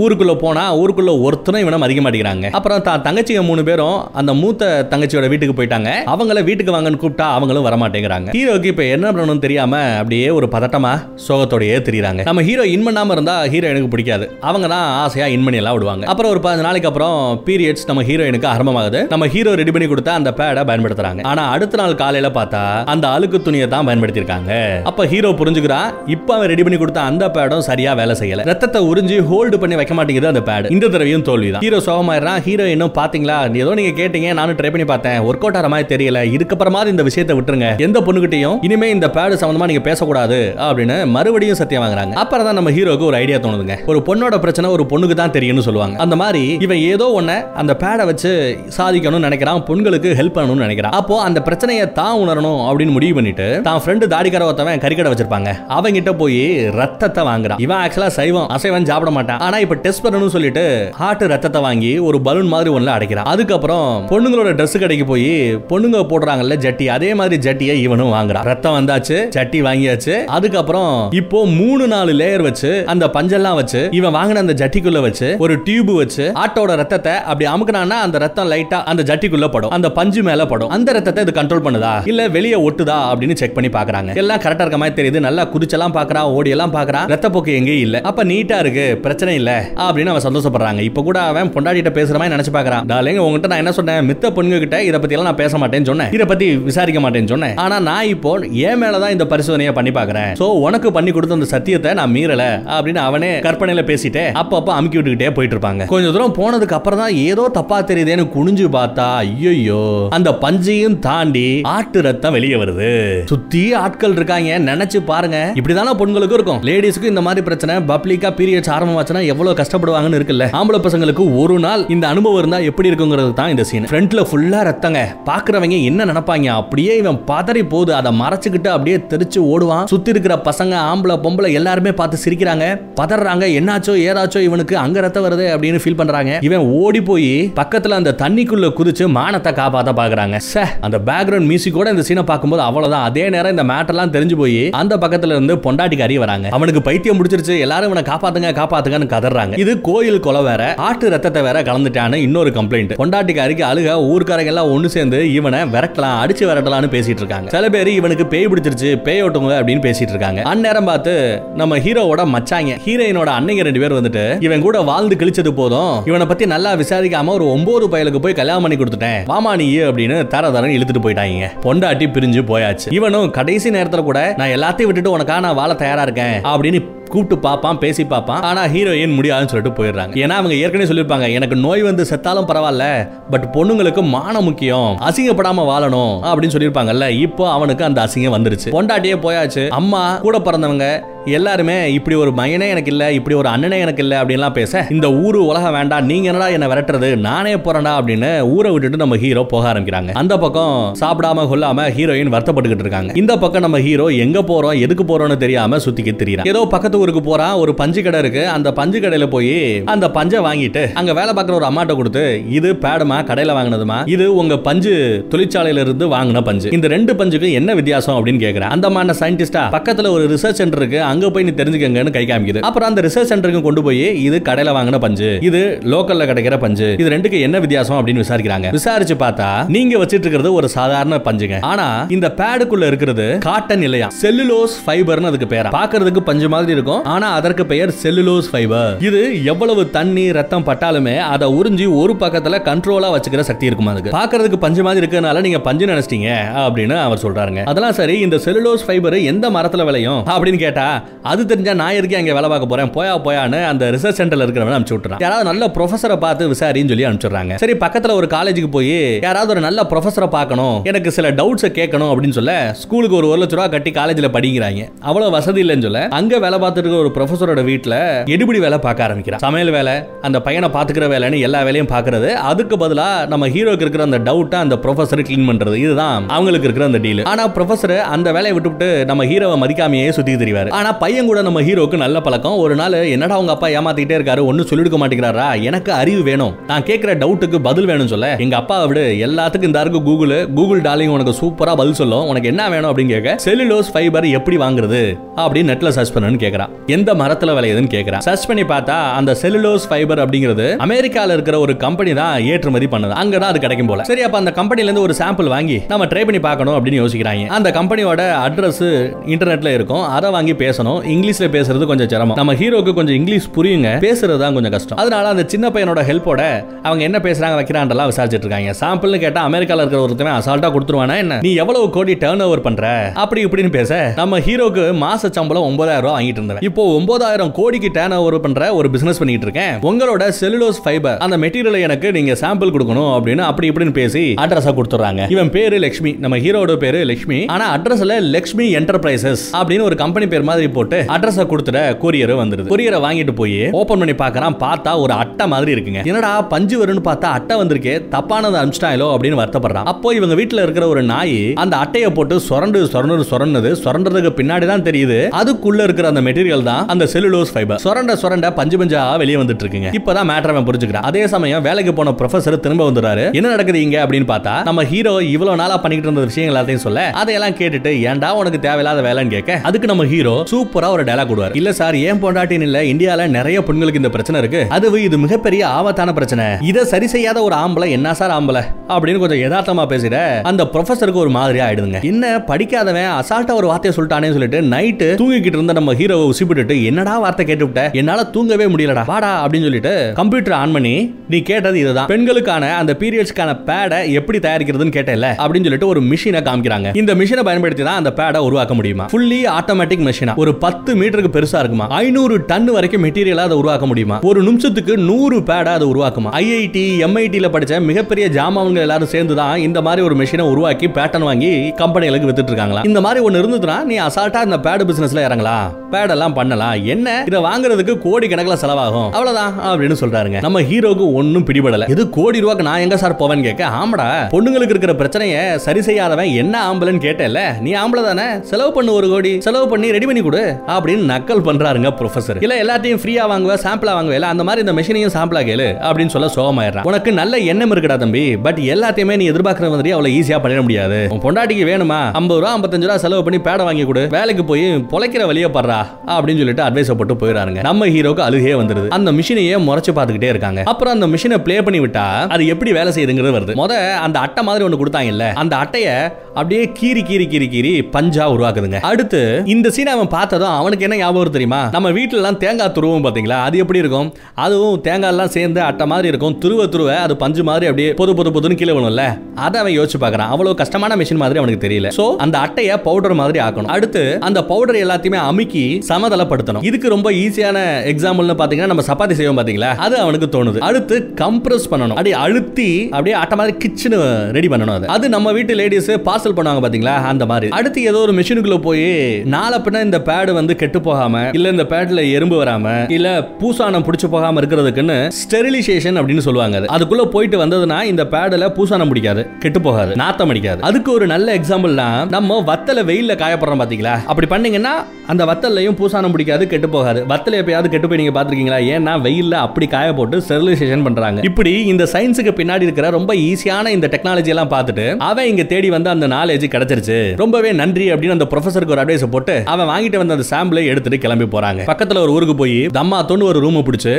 ஊருக்குள்ள போனா ஊருக்குள்ள ஒருத்தனும் இவனை மதிக்க மாட்டேங்கிறாங்க. அப்புறம் தான் தங்கச்சிங்க மூணு பேரும் அந்த மூத்த தங்கச்சியோட வீட்டுக்கு போயிட்டாங்க. அவங்கள வீட்டுக்கு வாங்கன்னு கூப்பிட்டா அவங்களும் வர மாட்டேங்கிறாங்க ஹீரோக்கு இப்ப என்ன பண்ணணும்னு தெரியாம அப்படியே ஒரு பதட்டமா சோகத்தோடயே தெரியுறாங்க நம்ம ஹீரோ இன் பண்ணாம இருந்தா ஹீரோ எனக்கு பிடிக்காது. அவங்க தான் ஆசையா இன் பண்ணி எல்லாம் விடுவாங்க. அப்புறம் ஒரு பதினஞ்சு நாளைக்கு அப்புறம் பீரியட் பீரியட்ஸ் நம்ம ஹீரோயினுக்கு ஆரம்பமாகுது. நம்ம ஹீரோ ரெடி பண்ணி கொடுத்த அந்த பேடை பயன்படுத்துறாங்க. ஆனா அடுத்த நாள் காலையில பார்த்தா அந்த அழுக்கு துணியை தான் பயன்படுத்தியிருக்காங்க. அப்ப ஹீரோ புரிஞ்சுக்கிறான் இப்ப அவன் ரெடி பண்ணி கொடுத்த அந்த பேடும் சரியா வேலை செய்யல. ரத்தத்தை உறிஞ்சி ஹோல்டு பண்ணி வைக்க மாட்டேங்குது அந்த பேடு இந்த தடவையும் தோல்விதான். ஹீரோ சோகமாயிடுறான். ஹீரோ இன்னும் பாத்தீங்களா ஏதோ நீங்க கேட்டீங்க நானும் ட்ரை பண்ணி பார்த்தேன். ஒர்க் அவுட் ஆகிற மாதிரி தெரியல. இதுக்கப்புறமா இந்த விஷயத்தை விட்டுருங்க. எந்த பொண்ணுகிட்டையும் இனிமே இந்த பேடு சம்பந்தமா நீங்க பேசக்கூடாது அப்படின்னு மறுபடியும் சத்தியம் வாங்குறாங்க. அப்புறம் தான் நம்ம ஹீரோக்கு ஒரு ஐடியா தோணுதுங்க. ஒரு பொண்ணோட பிரச்சனை ஒரு பொண்ணுக்கு தான் தெரியும்னு சொல்லுவாங்க. அந்த மாதிரி இவன் ஏதோ ஒன்ன அந்த பேடை வச்சு சாதிக்கணும்னு நினைக்கிறான் பொண்களுக்கு ஹெல்ப் பண்ணணும்னு நினைக்கிறான். அப்போ அந்த பிரச்சனையை தான் உணரணும் அப்படின்னு முடிவு பண்ணிட்டு தான் ஃப்ரெண்டு தாடிக்கார ஒருத்தவன் கறிக்கடை வச்சிருப்பாங்க. அவங்கிட்ட போய் ரத்தத்தை வாங்குறான். இவன் ஆக்சுவலா சைவம் அசைவன் சாப்பிட மாட்டான். ஆனா இப்ப டெஸ்ட் பண்ணணும்னு சொல்லிட்டு ஹார்ட் ரத்தத்தை வாங்கி ஒரு பலூன் மாதிரி ஒண்ணுல அடைக்கிறான். அதுக்கப்புறம் பொண்ணுங்களோட ட்ரெஸ் கடைக்கு போய் பொண்ணுங்க போடுறாங்கல்ல ஜட்டி அதே மாதிரி ஜட்டியை இவனும் வாங்குறான். ரத்தம் வந்தாச்சு ஜட்டி வாங்கியாச்சு. அதுக்கப்புறம் இப்போ மூணு நாலு லேயர் வச்சு அந்த பஞ்செல்லாம் வச்சு இவன் வாங்கின அந்த ஜட்டிக்குள்ள வச்சு ஒரு டியூப் வச்சு ஆட்டோட ரத்தத்தை அப்படி அமுக்குனான்னா அந்த ரத்தம் லைட்டா அந்த ஜட்டிக்குள்ள படும். அந்த பஞ்சு மேல படும். அந்த ரத்தத்தை இது கண்ட்ரோல் பண்ணுதா? இல்ல வெளியே ஒட்டுதா அப்படின்னு செக் பண்ணி பாக்குறாங்க. எல்லாம் கரெக்டா இருக்க மாதிரி தெரியுது. நல்லா குதிச்செல்லாம் பாக்குறான் ஓடி எல்லாம் பாக்குறான். ரத்த போக்கு எங்கேயும் இல்ல. அப்ப நீட்டா இருக்கு. பிரச்சனை இல்ல. அப்படின்னு அவன் சந்தோஷப்படுறாங்க. இப்ப கூட அவன் பொண்டாட்டிட்ட பேசுற மாதிரி நினைச்சு பாக்குறான். டாலிங் உங்ககிட்ட நான் என்ன சொன்னேன்? மித்த பொண்ணுங்க கிட்ட இதை பத்தி எல்லாம் நான் பேச மாட்டேன்னு சொன்னேன். இதை பத்தி விசாரிக்க மாட்டேன்னு சொன்னேன். ஆனா நான் இப்போ என் மேலதான் இந்த பரிசோதனையை பண்ணி பாக்குறேன். சோ உனக்கு பண்ணி கொடுத்த அந்த சத்தியத்தை நான் மீறல. அப்படின்னு அவனே கற்பனையில பேசிட்டே அப்பப்ப அமுக்கி விட்டுக்கிட்டே போயிட்டு இருப்பாங்க. கொஞ்சம் தூரம் போனதுக்கு அப்புறம் தான் ஏதோ தப்பா தெரியுதேன்னு குனிஞ்சு பார்த்தா ஐயோ அந்த பஞ்சையும் தாண்டி ஆட்டு ரத்தம் வெளியே வருது. சுத்தி ஆட்கள் இருக்காங்க நினைச்சு பாருங்க. இப்படிதானே பொண்களுக்கும் இருக்கும். லேடிஸ்க்கு இந்த மாதிரி பிரச்சனை பப்ளிக்கா பீரியட்ஸ் ஆரம்பமாச்சுன்னா எவ்வளவு கஷ்டப்படுவாங்கன்னு இருக்குல்ல. ஆம்பளை பசங்களுக்கு ஒரு நாள் இந்த அனுபவம் இருந்தா எப்படி இருக்குங்கிறது தான் இந்த சீன் ஃப்ரண்ட்ல ஃபுல்லா ரத்தங்க. பாக்குறவங்க என்ன நினைப்பாங்க? அப்படியே இவன் பதறி போகுது. அதை மறைச்சுக்கிட்டு அப்படியே தெரிச்சு ஓடுவான். சுத்தி இருக்கிற பசங்க ஆம்பளை பொம்பளை எல்லாருமே பார்த்து சிரிக்கிறாங்க. பதறாங்க. என்னாச்சோ ஏதாச்சோ இவனுக்கு அங்க ரத்தம் வருது அப்படின்னு ஃபீல் பண்றாங்க. இவன் ஓடி போய் பக்கத்துல அந்த தண்ணிக்குள்ள குதிச்சு மானத்தை காப்பாத்த பாக்குறாங்க. அந்த பேக்ரவுண்ட் மியூசிக்கோட இந்த சீனை பார்க்கும்போது அவ்வளவுதான். அதே நேரம் இந்த மேட்டர்லாம் தெரிஞ்சு போய் அந்த பக்கத்துல இருந்து பொண்டாட்டிக்காரி வராங்க. அவனுக்கு பைத்தியம் முடிச்சிருச்சு எல்லாரும் இவனை காப்பாத்துங்க காப்பாத்துங்கன்னு கதறாங்க. இது கோயில் கொலை வேற ஆட்டு ரத்தத்தை வேற கலந்துட்டான்னு இன்னொரு கம்ப்ளைண்ட் பொண்டாட்டிக்காரிக்கு அழுக ஊர்க்காரங்க எல்லாம் ஒண்ணு சேர்ந்து இவனை விரட்டலாம் அடிச்சு விரட்டலாம்னு பேசிட்டு இருக்காங்க. சில பேர் இவனுக்கு பேய் பிடிச்சிருச்சு பேய் ஓட்டுங்க அப்படின்னு பேசிட்டு இருக்காங்க. அந்நேரம் பார்த்து நம்ம ஹீரோவோட மச்சாங்க. ஹீரோயினோட அன்னைங்க ரெண்டு பேர் வந்துட்டு இவன் கூட வாழ்ந்து கிழிச்சது போதும். இவனை பத்தி நல்லா விசாரிக்காம ஒரு ஒன்பது பயலுக்கு போய் கல்யாணம் பண்ணி கொடுத்துட்டேன். வாமா நீ அப்படின்னு தர தரன்னு இழுத்துட்டு போயிட்டாங்க. பொண்டாட்டி பிரிஞ்சு போயாச்சு. இவனும் கடைசி நேரத்துல கூட நான் எல்லாத்தையும் விட்டுட்டு உனக்காக நான் வாழ தயாரா இருக்கேன். அப்படின்னு கூப்பிட்டு பார்ப்பான் பேசி பார்ப்பான் ஆனா ஹீரோயின் முடியாதுன்னு சொல்லிட்டு போயிடுறாங்க. ஏன்னா அவங்க ஏற்கனவே சொல்லியிருப்பாங்க எனக்கு நோய் வந்து செத்தாலும் பரவாயில்ல பட் பொண்ணுங்களுக்கு மானம் முக்கியம். அசிங்கப்படாம வாழணும். அப்படின்னு சொல்லியிருப்பாங்கல்ல இப்போ அவனுக்கு அந்த அசிங்கம் வந்துருச்சு. பொண்டாட்டியே போயாச்சு. அம்மா கூட பிறந்தவங்க எல்லாருமே இப்படி ஒரு மகனே எனக்கு இல்ல இப்படி ஒரு அண்ணனே எனக்கு இல்ல அப்படின்லாம் பேச இந்த ஊரு உலகம் வேண்டாம் நீங்க என்னடா என்ன விரட்டுறது? நானே போறேன்டா அப்படின்னு ஊரை விட்டுட்டு நம்ம ஹீரோ போக ஆரம்பிக்கிறாங்க. அந்த பக்கம் சாப்பிடாம கொல்லாம ஹீரோயின் வருத்தப்பட்டுக்கிட்டு இருக்காங்க. இந்த பக்கம் நம்ம ஹீரோ எங்க போறோம் எதுக்கு போறோம்னு தெரியாம சுத்திக்க தெரியும் ஏதோ பக்கத்து ஊருக்கு போறான் ஒரு பஞ்சு கடை இருக்கு. அந்த பஞ்சு கடையில போய் அந்த பஞ்சை வாங்கிட்டு அங்க வேலை பார்க்குற ஒரு அம்மாட்ட கொடுத்து இது பேடுமா கடையில வாங்கினதுமா? இது உங்க பஞ்சு தொழிற்சாலையில இருந்து வாங்கின பஞ்சு. இந்த ரெண்டு பஞ்சுக்கும் என்ன வித்தியாசம்? அப்படின்னு கேக்குறேன். அந்த மாதிரி சயின்டிஸ்டா பக்கத்துல ஒரு ரிசர்ச் சென்டர் இருக்கு. அங்க போய் நீ தெரிஞ்சுக்கங்கன்னு கை காமிக்குது. அப்புறம் அந்த ரிசர்ச் சென்டருக்கு கொண்டு போய் இது கடையில வாங்கின பஞ்சு இது லோக்கல்ல கிடைக்கிற பஞ்சு இது ரெண்டுக்கு என்ன வித்தியாசம் அப்படின்னு விசாரிக்கிறாங்க. விசாரிச்சு பார்த்தா நீங்க வச்சிட்டு இருக்கிறது ஒரு சாதாரண பஞ்சுங்க. ஆனா இந்த பேடுக்குள்ள இருக்கிறது காட்டன் இல்லையா செல்லுலோஸ் ஃபைபர்னு அதுக்கு பேரா. பாக்குறதுக்கு பஞ்சு மாதிரி இருக்கும். ஆனா அதற்கு பெயர் செல்லுலோஸ் ஃபைபர் இது எவ்வளவு தண்ணி ரத்தம் பட்டாலுமே அதை உறிஞ்சி ஒரு பக்கத்துல கண்ட்ரோலா வச்சுக்கிற சக்தி இருக்கும் அதுக்கு? பாக்குறதுக்கு பஞ்சு மாதிரி இருக்கிறதுனால நீங்க பஞ்சு நினைச்சிட்டீங்க அப்படின்னு அவர் சொல்றாருங்க. அதெல்லாம் சரி இந்த செல்லுலோஸ் ஃபைபர் எந்த மரத்துல விளையும் அப்படின்னு கேட்டா அது தெரிஞ்சால் நான் எதுக்கு அங்க வேலை பார்க்க போறேன்? போயா போயான்னு அந்த ரிசர்ச் சென்டர்ல இருக்கிறவன அனுப்பிச்சு விட்டுறான். யாராவது நல்ல ப்ரொஃபஸரை பார்த்து விசாரின்னு சொல்லி அனுப்பிச்சிடுறாங்க. சரி பக்கத்துல ஒரு காலேஜுக்கு போய் யாராவது ஒரு நல்ல ப்ரொஃபஸரை பார்க்கணும். எனக்கு சில டவுட்ஸை கேட்கணும் அப்படின்னு சொல்ல ஸ்கூலுக்கு ஒரு ஒரு லட்ச ரூபா கட்டி காலேஜ்ல படிக்கிறாங்க. அவ்வளவு வசதி இல்லைன்னு சொல்ல அங்க வேலை பார்த்துருக்க ஒரு ப்ரொஃபஸரோட வீட்டில் எடுபடி வேலை பார்க்க ஆரம்பிக்கிறான். சமையல் வேலை அந்த பையனை பார்த்துக்கிற வேலைன்னு எல்லா வேலையும் பார்க்கறது. அதுக்கு பதிலா நம்ம ஹீரோக்கு இருக்கிற அந்த டவுட்டை அந்த ப்ரொஃபஸர் க்ளீன் பண்றது. இதுதான் அவங்களுக்கு இருக்கிற அந்த டீல் ஆனா ப்ரொஃபஸர் அந்த வேலையை விட்டுவிட்டு நம்ம ஹீரோவை மதிக்காமையே சுத்தி ஆனால் ஆனால் பையன் கூட நம்ம ஹீரோக்கு நல்ல பழக்கம். ஒரு நாள் என்னடா உங்க அப்பா ஏமாத்திட்டே இருக்காரு ஒன்றும் சொல்லிடுக்க மாட்டேங்கிறாரா? எனக்கு அறிவு வேணும். நான் கேட்குற டவுட்டுக்கு பதில் வேணும் சொல்ல. எங்க அப்பா விடு. எல்லாத்துக்கும் இந்த இருக்கு கூகுள் கூகுள் டாலிங் உனக்கு சூப்பரா பதில் சொல்லும். உனக்கு என்ன வேணும் அப்படின்னு கேட்க செல்லுலோஸ் ஃபைபர் எப்படி வாங்குறது? அப்படின்னு நெட்டில் சர்ச் பண்ணுன்னு கேட்குறான் எந்த மரத்துல விளையுதுன்னு கேட்குறான் சர்ச் பண்ணி பார்த்தா அந்த செல்லுலோஸ் ஃபைபர் அப்படிங்கிறது அமெரிக்காவில் இருக்கிற ஒரு கம்பெனி தான் ஏற்றுமதி பண்ணுது. அங்க தான் அது கிடைக்கும் போல. சரி அப்போ அந்த கம்பெனில இருந்து ஒரு சாம்பிள் வாங்கி நம்ம ட்ரை பண்ணி பார்க்கணும் அப்படின்னு யோசிக்கிறாங்க. அந்த கம்பெனியோட அட்ரஸ் இன்டர்நெட்ல இருக்கும். அதை வாங்கி பேசணும். பேசணும் இங்கிலீஷ்ல பேசுறது கொஞ்சம் சிரமம். நம்ம ஹீரோக்கு கொஞ்சம் இங்கிலீஷ் புரியுங்க பேசுறது தான் கொஞ்சம் கஷ்டம். அதனால அந்த சின்ன பையனோட ஹெல்ப்போட அவங்க என்ன பேசுறாங்க வைக்கிறான்லாம் விசாரிச்சிட்டு இருக்காங்க. சாம்பிள்னு கேட்டா அமெரிக்கால இருக்கிற ஒருத்தவன் அசால்ட்டா கொடுத்துருவானா என்ன? நீ எவ்வளவு கோடி டேர்ன் ஓவர் பண்ற? அப்படி இப்படின்னு பேச நம்ம ஹீரோக்கு மாச சம்பளம் ஒன்பதாயிரம் ரூபாய் வாங்கிட்டு இருந்தேன் இப்போ ஒன்பதாயிரம் கோடிக்கு டேர்ன் ஓவர் பண்ற ஒரு பிசினஸ் பண்ணிட்டு இருக்கேன். உங்களோட செல்லுலோஸ் ஃபைபர் அந்த மெட்டீரியல் எனக்கு நீங்க சாம்பிள் கொடுக்கணும் அப்படின்னு அப்படி இப்படின்னு பேசி அட்ரஸ் கொடுத்துறாங்க இவன் பேரு லட்சுமி நம்ம ஹீரோட பேரு லட்சுமி ஆனா அட்ரஸ்ல லட்சுமி என்டர்பிரைசஸ் அப்படின்னு ஒரு கம்பெனி பேர் மாதிரி போட்டு அட்ரஸ கொடுத்துட கொரியர் வந்துருது. கொரியரை வாங்கிட்டு போய் ஓபன் பண்ணி பாக்குறான். பார்த்தா ஒரு அட்டை மாதிரி இருக்குங்க. என்னடா பஞ்சு வரும்னு பார்த்தா அட்டை வந்திருக்கே தப்பானது அனுப்பிச்சிட்டாங்களோ அப்படின்னு வருத்தப்படுறான். அப்போ இவங்க வீட்டுல இருக்கிற ஒரு நாய் அந்த அட்டையை போட்டு சொரண்டு சொரண்டு சொரண்டது சொரண்டதுக்கு பின்னாடி தான் தெரியுது. அதுக்குள்ள இருக்கிற அந்த மெட்டீரியல் தான் அந்த செல்லுலோஸ் ஃபைபர் சொரண்ட சொரண்ட பஞ்சு பஞ்சா வெளியே வந்துட்டு இருக்குங்க. இப்பதான் மேட்டர் அவன் புரிஞ்சுக்கிறான். அதே சமயம் வேலைக்கு போன ப்ரொஃபசர் திரும்ப வந்துறாரு என்ன நடக்குது இங்க? அப்படின்னு பார்த்தா நம்ம ஹீரோ இவ்வளவு நாளா பண்ணிக்கிட்டு இருந்த விஷயங்கள் எல்லாத்தையும் சொல்ல அதையெல்லாம் கேட்டுட்டு ஏன்டா உனக்கு தேவையில்லாத வேலைன்னு கேட்க? அதுக்கு நம்ம ஹீரோ சூப்பரா ஒரு டயலாக் விடுவார் இல்ல சார் ஏன் பொண்டாட்டின்னு இல்ல இந்தியால நிறைய பெண்களுக்கு இந்த பிரச்சனை இருக்கு. அது இது மிகப்பெரிய ஆபத்தான பிரச்சனை. இதை சரி செய்யாத ஒரு ஆம்பளை என்ன சார் ஆம்பளை? அப்படின்னு கொஞ்சம் யதார்த்தமா பேசிட அந்த ப்ரொஃபசருக்கு ஒரு மாதிரியா ஆயிடுதுங்க. என்ன படிக்காதவன் அசால்ட்டா ஒரு வார்த்தையை சொல்லிட்டானே சொல்லிட்டு நைட்டு தூங்கிக்கிட்டு இருந்த நம்ம ஹீரோவை உசிப்பிட்டு என்னடா வார்த்தை கேட்டுவிட்ட? என்னால தூங்கவே முடியலடா. வாடா அப்படின்னு சொல்லிட்டு கம்ப்யூட்டர் ஆன் பண்ணி நீ கேட்டது இதுதான். பெண்களுக்கான அந்த பீரியட்ஸ்க்கான பேடை எப்படி தயாரிக்கிறதுன்னு கேட்டல அப்படின்னு சொல்லிட்டு ஒரு மிஷினை காமிக்கிறாங்க. இந்த மிஷினை பயன்படுத்தி தான் அந்த பேடை உருவாக்க முடியுமா? ஃபுல்லி ஆட்டோமேட்டிக் மிஷினா ஒரு பத்து மீட்டருக்கு பெருசா இருக்குமா? ஐநூறு டன் வரைக்கும் மெட்டீரியலா அதை உருவாக்க முடியுமா? ஒரு நிமிஷத்துக்கு நூறு பேடை அதை உருவாக்குமா? ஐஐடி எம்ஐடியில படிச்ச மிகப்பெரிய ஜாமான்கள் எல்லாரும் சேர்ந்து தான் இந்த மாதிரி ஒரு மிஷினை உருவாக்கி பேட்டன் வாங்கி கம்பெனிகளுக்கு வித்துட்டு இருக்காங்களா? இந்த மாதிரி ஒன்னு இருந்ததுன்னா நீ அசால்ட்டா இந்த பேடு பிசினஸ்ல இறங்கலாம் பேடெல்லாம் பண்ணலாம். என்ன? இதை வாங்குறதுக்கு கோடி கணக்கில் செலவாகும். அவ்வளவுதான் அப்படின்னு சொல்றாருங்க. நம்ம ஹீரோக்கு ஒன்னும் பிடிபடல. இது கோடி ரூபாய்க்கு நான் எங்க சார் போவேன்னு கேட்க ஆமாடா பொண்ணுங்களுக்கு இருக்கிற பிரச்சனையை சரி செய்யாதவன் என்ன ஆம்பளைன்னு கேட்டல நீ ஆம்பளை தானே? செலவு பண்ணு ஒரு கோடி. செலவு பண்ணி ரெடி பண்ணி கொடு. அப்படின்னு நக்கல் பண்றாருங்க ப்ரொஃபசர் இல்ல எல்லாத்தையும் ஃப்ரீயா வாங்குவ சாம்பிளா வாங்குவ இல்ல அந்த மாதிரி இந்த மெஷினையும் சாம்பிளா கேளு அப்படின்னு சொல்ல சோகமாயிடுறான். உனக்கு நல்ல எண்ணம் இருக்குடா தம்பி பட் எல்லாத்தையுமே நீ எதிர்பார்க்கிற மாதிரி அவ்வளவு ஈஸியா பண்ணிட முடியாது. உன் பொண்டாட்டிக்கு வேணுமா? ஐம்பது ரூபா ஐம்பத்தஞ்சு ரூபா செலவு பண்ணி பேடை வாங்கி கொடு. வேலைக்கு போய் பொழைக்கிற வழியை படுறா அப்படின்னு சொல்லிட்டு அட்வைஸ் போட்டு போயிடாருங்க நம்ம ஹீரோக்கு அழுகே வந்துருது. அந்த மிஷினையே முறைச்சு பார்த்துக்கிட்டே இருக்காங்க. அப்புறம் அந்த மிஷினை ப்ளே பண்ணி விட்டா அது எப்படி வேலை செய்யுதுங்கிறது வருது. முத அந்த அட்டை மாதிரி ஒன்று கொடுத்தாங்கல்ல அந்த அட்டையை அப்படியே கீறி கீறி கீறி கீறி பஞ்சா உருவாக்குதுங்க. அடுத்து இந்த சீனை அவன் பார்த்ததும் அவனுக்கு என்ன ஞாபகம் தெரியுமா? நம்ம வீட்டிலலாம் தேங்காய் துருவும் பார்த்தீங்களா? அது எப்படி இருக்கும்? அதுவும் தேங்காய்லாம் சேர்ந்து அட்டை மாதிரி இருக்கும். துருவ துருவ அது பஞ்சு மாதிரி அப்படியே பொது பொது பொதுன்னு கீழே விழும்ல. அதை அவன் யோசிச்சு பார்க்குறான். அவ்வளோ கஷ்டமான மிஷின் மாதிரி அவனுக்கு தெரியல. ஸோ அந்த அட்டையை பவுடர் மாதிரி ஆக்கணும். அடுத்து அந்த பவுடர் எல்லாத்தையுமே அமுக்கி சமதளப்படுத்தணும். இதுக்கு ரொம்ப ஈஸியான எக்ஸாம்பிள்னு பார்த்தீங்கன்னா நம்ம சப்பாத்தி செய்வோம் பார்த்தீங்களா? அது அவனுக்கு தோணுது. அடுத்து கம்ப்ரஸ் பண்ணணும். அப்படியே அழுத்தி அப்படியே அட்டை மாதிரி கிச்சனு ரெடி பண்ணணும் அது. அது நம்ம வீட்டு லேடிஸ் பார்சல் பண்ணுவாங்க பார்த்தீங்களா? அந்த மாதிரி. அடுத்து ஏதோ ஒரு மிஷினுக்குள்ளே போய் நாளை பின்ன இந்த பேடு வந்து கெட்டு போகாம இல்ல இந்த பேட்ல எறும்பு வராம இல்ல பூசானம் பிடிச்சு போகாம இருக்கிறதுக்குன்னு ஸ்டெரிலைசேஷன் அப்படின்னு சொல்லுவாங்க அதுக்குள்ள போயிட்டு வந்ததுன்னா இந்த பேடில் பூசானம் பிடிக்காது கெட்டு போகாது நாத்தம் அடிக்காது. அதுக்கு ஒரு நல்ல எக்ஸாம்பிள்னா நம்ம வத்தல வெயில்ல காயப்படுறோம் பாத்தீங்களா? அப்படி பண்ணீங்கன்னா அந்த வத்தல்லையும் பூசானம் பிடிக்காது கெட்டு போகாது. வத்தல எப்பயாவது கெட்டு போய் நீங்க பாத்திருக்கீங்களா? ஏன்னா வெயில்ல அப்படி காய போட்டு ஸ்டெரிலைசேஷன் பண்றாங்க. இப்படி இந்த சயின்ஸுக்கு பின்னாடி இருக்கிற ரொம்ப ஈஸியான இந்த டெக்னாலஜி எல்லாம் பார்த்துட்டு அவன் இங்க தேடி வந்து அந்த நாலேஜ் கிடைச்சிருச்சு. ரொம்பவே நன்றி அப்படின்னு அந்த ப்ரொஃபஸருக்கு ஒரு அட்வைஸ் போட்டு அவன் வாங்கிட்டு வந்த அந்த சாம்பிளை எடுத்துட்டு கிளம்பி போறாங்க. பக்கத்துல ஒரு ஊருக்கு போய் தம்மா தொண்ணு ஒரு ரூமை பிடிச்சு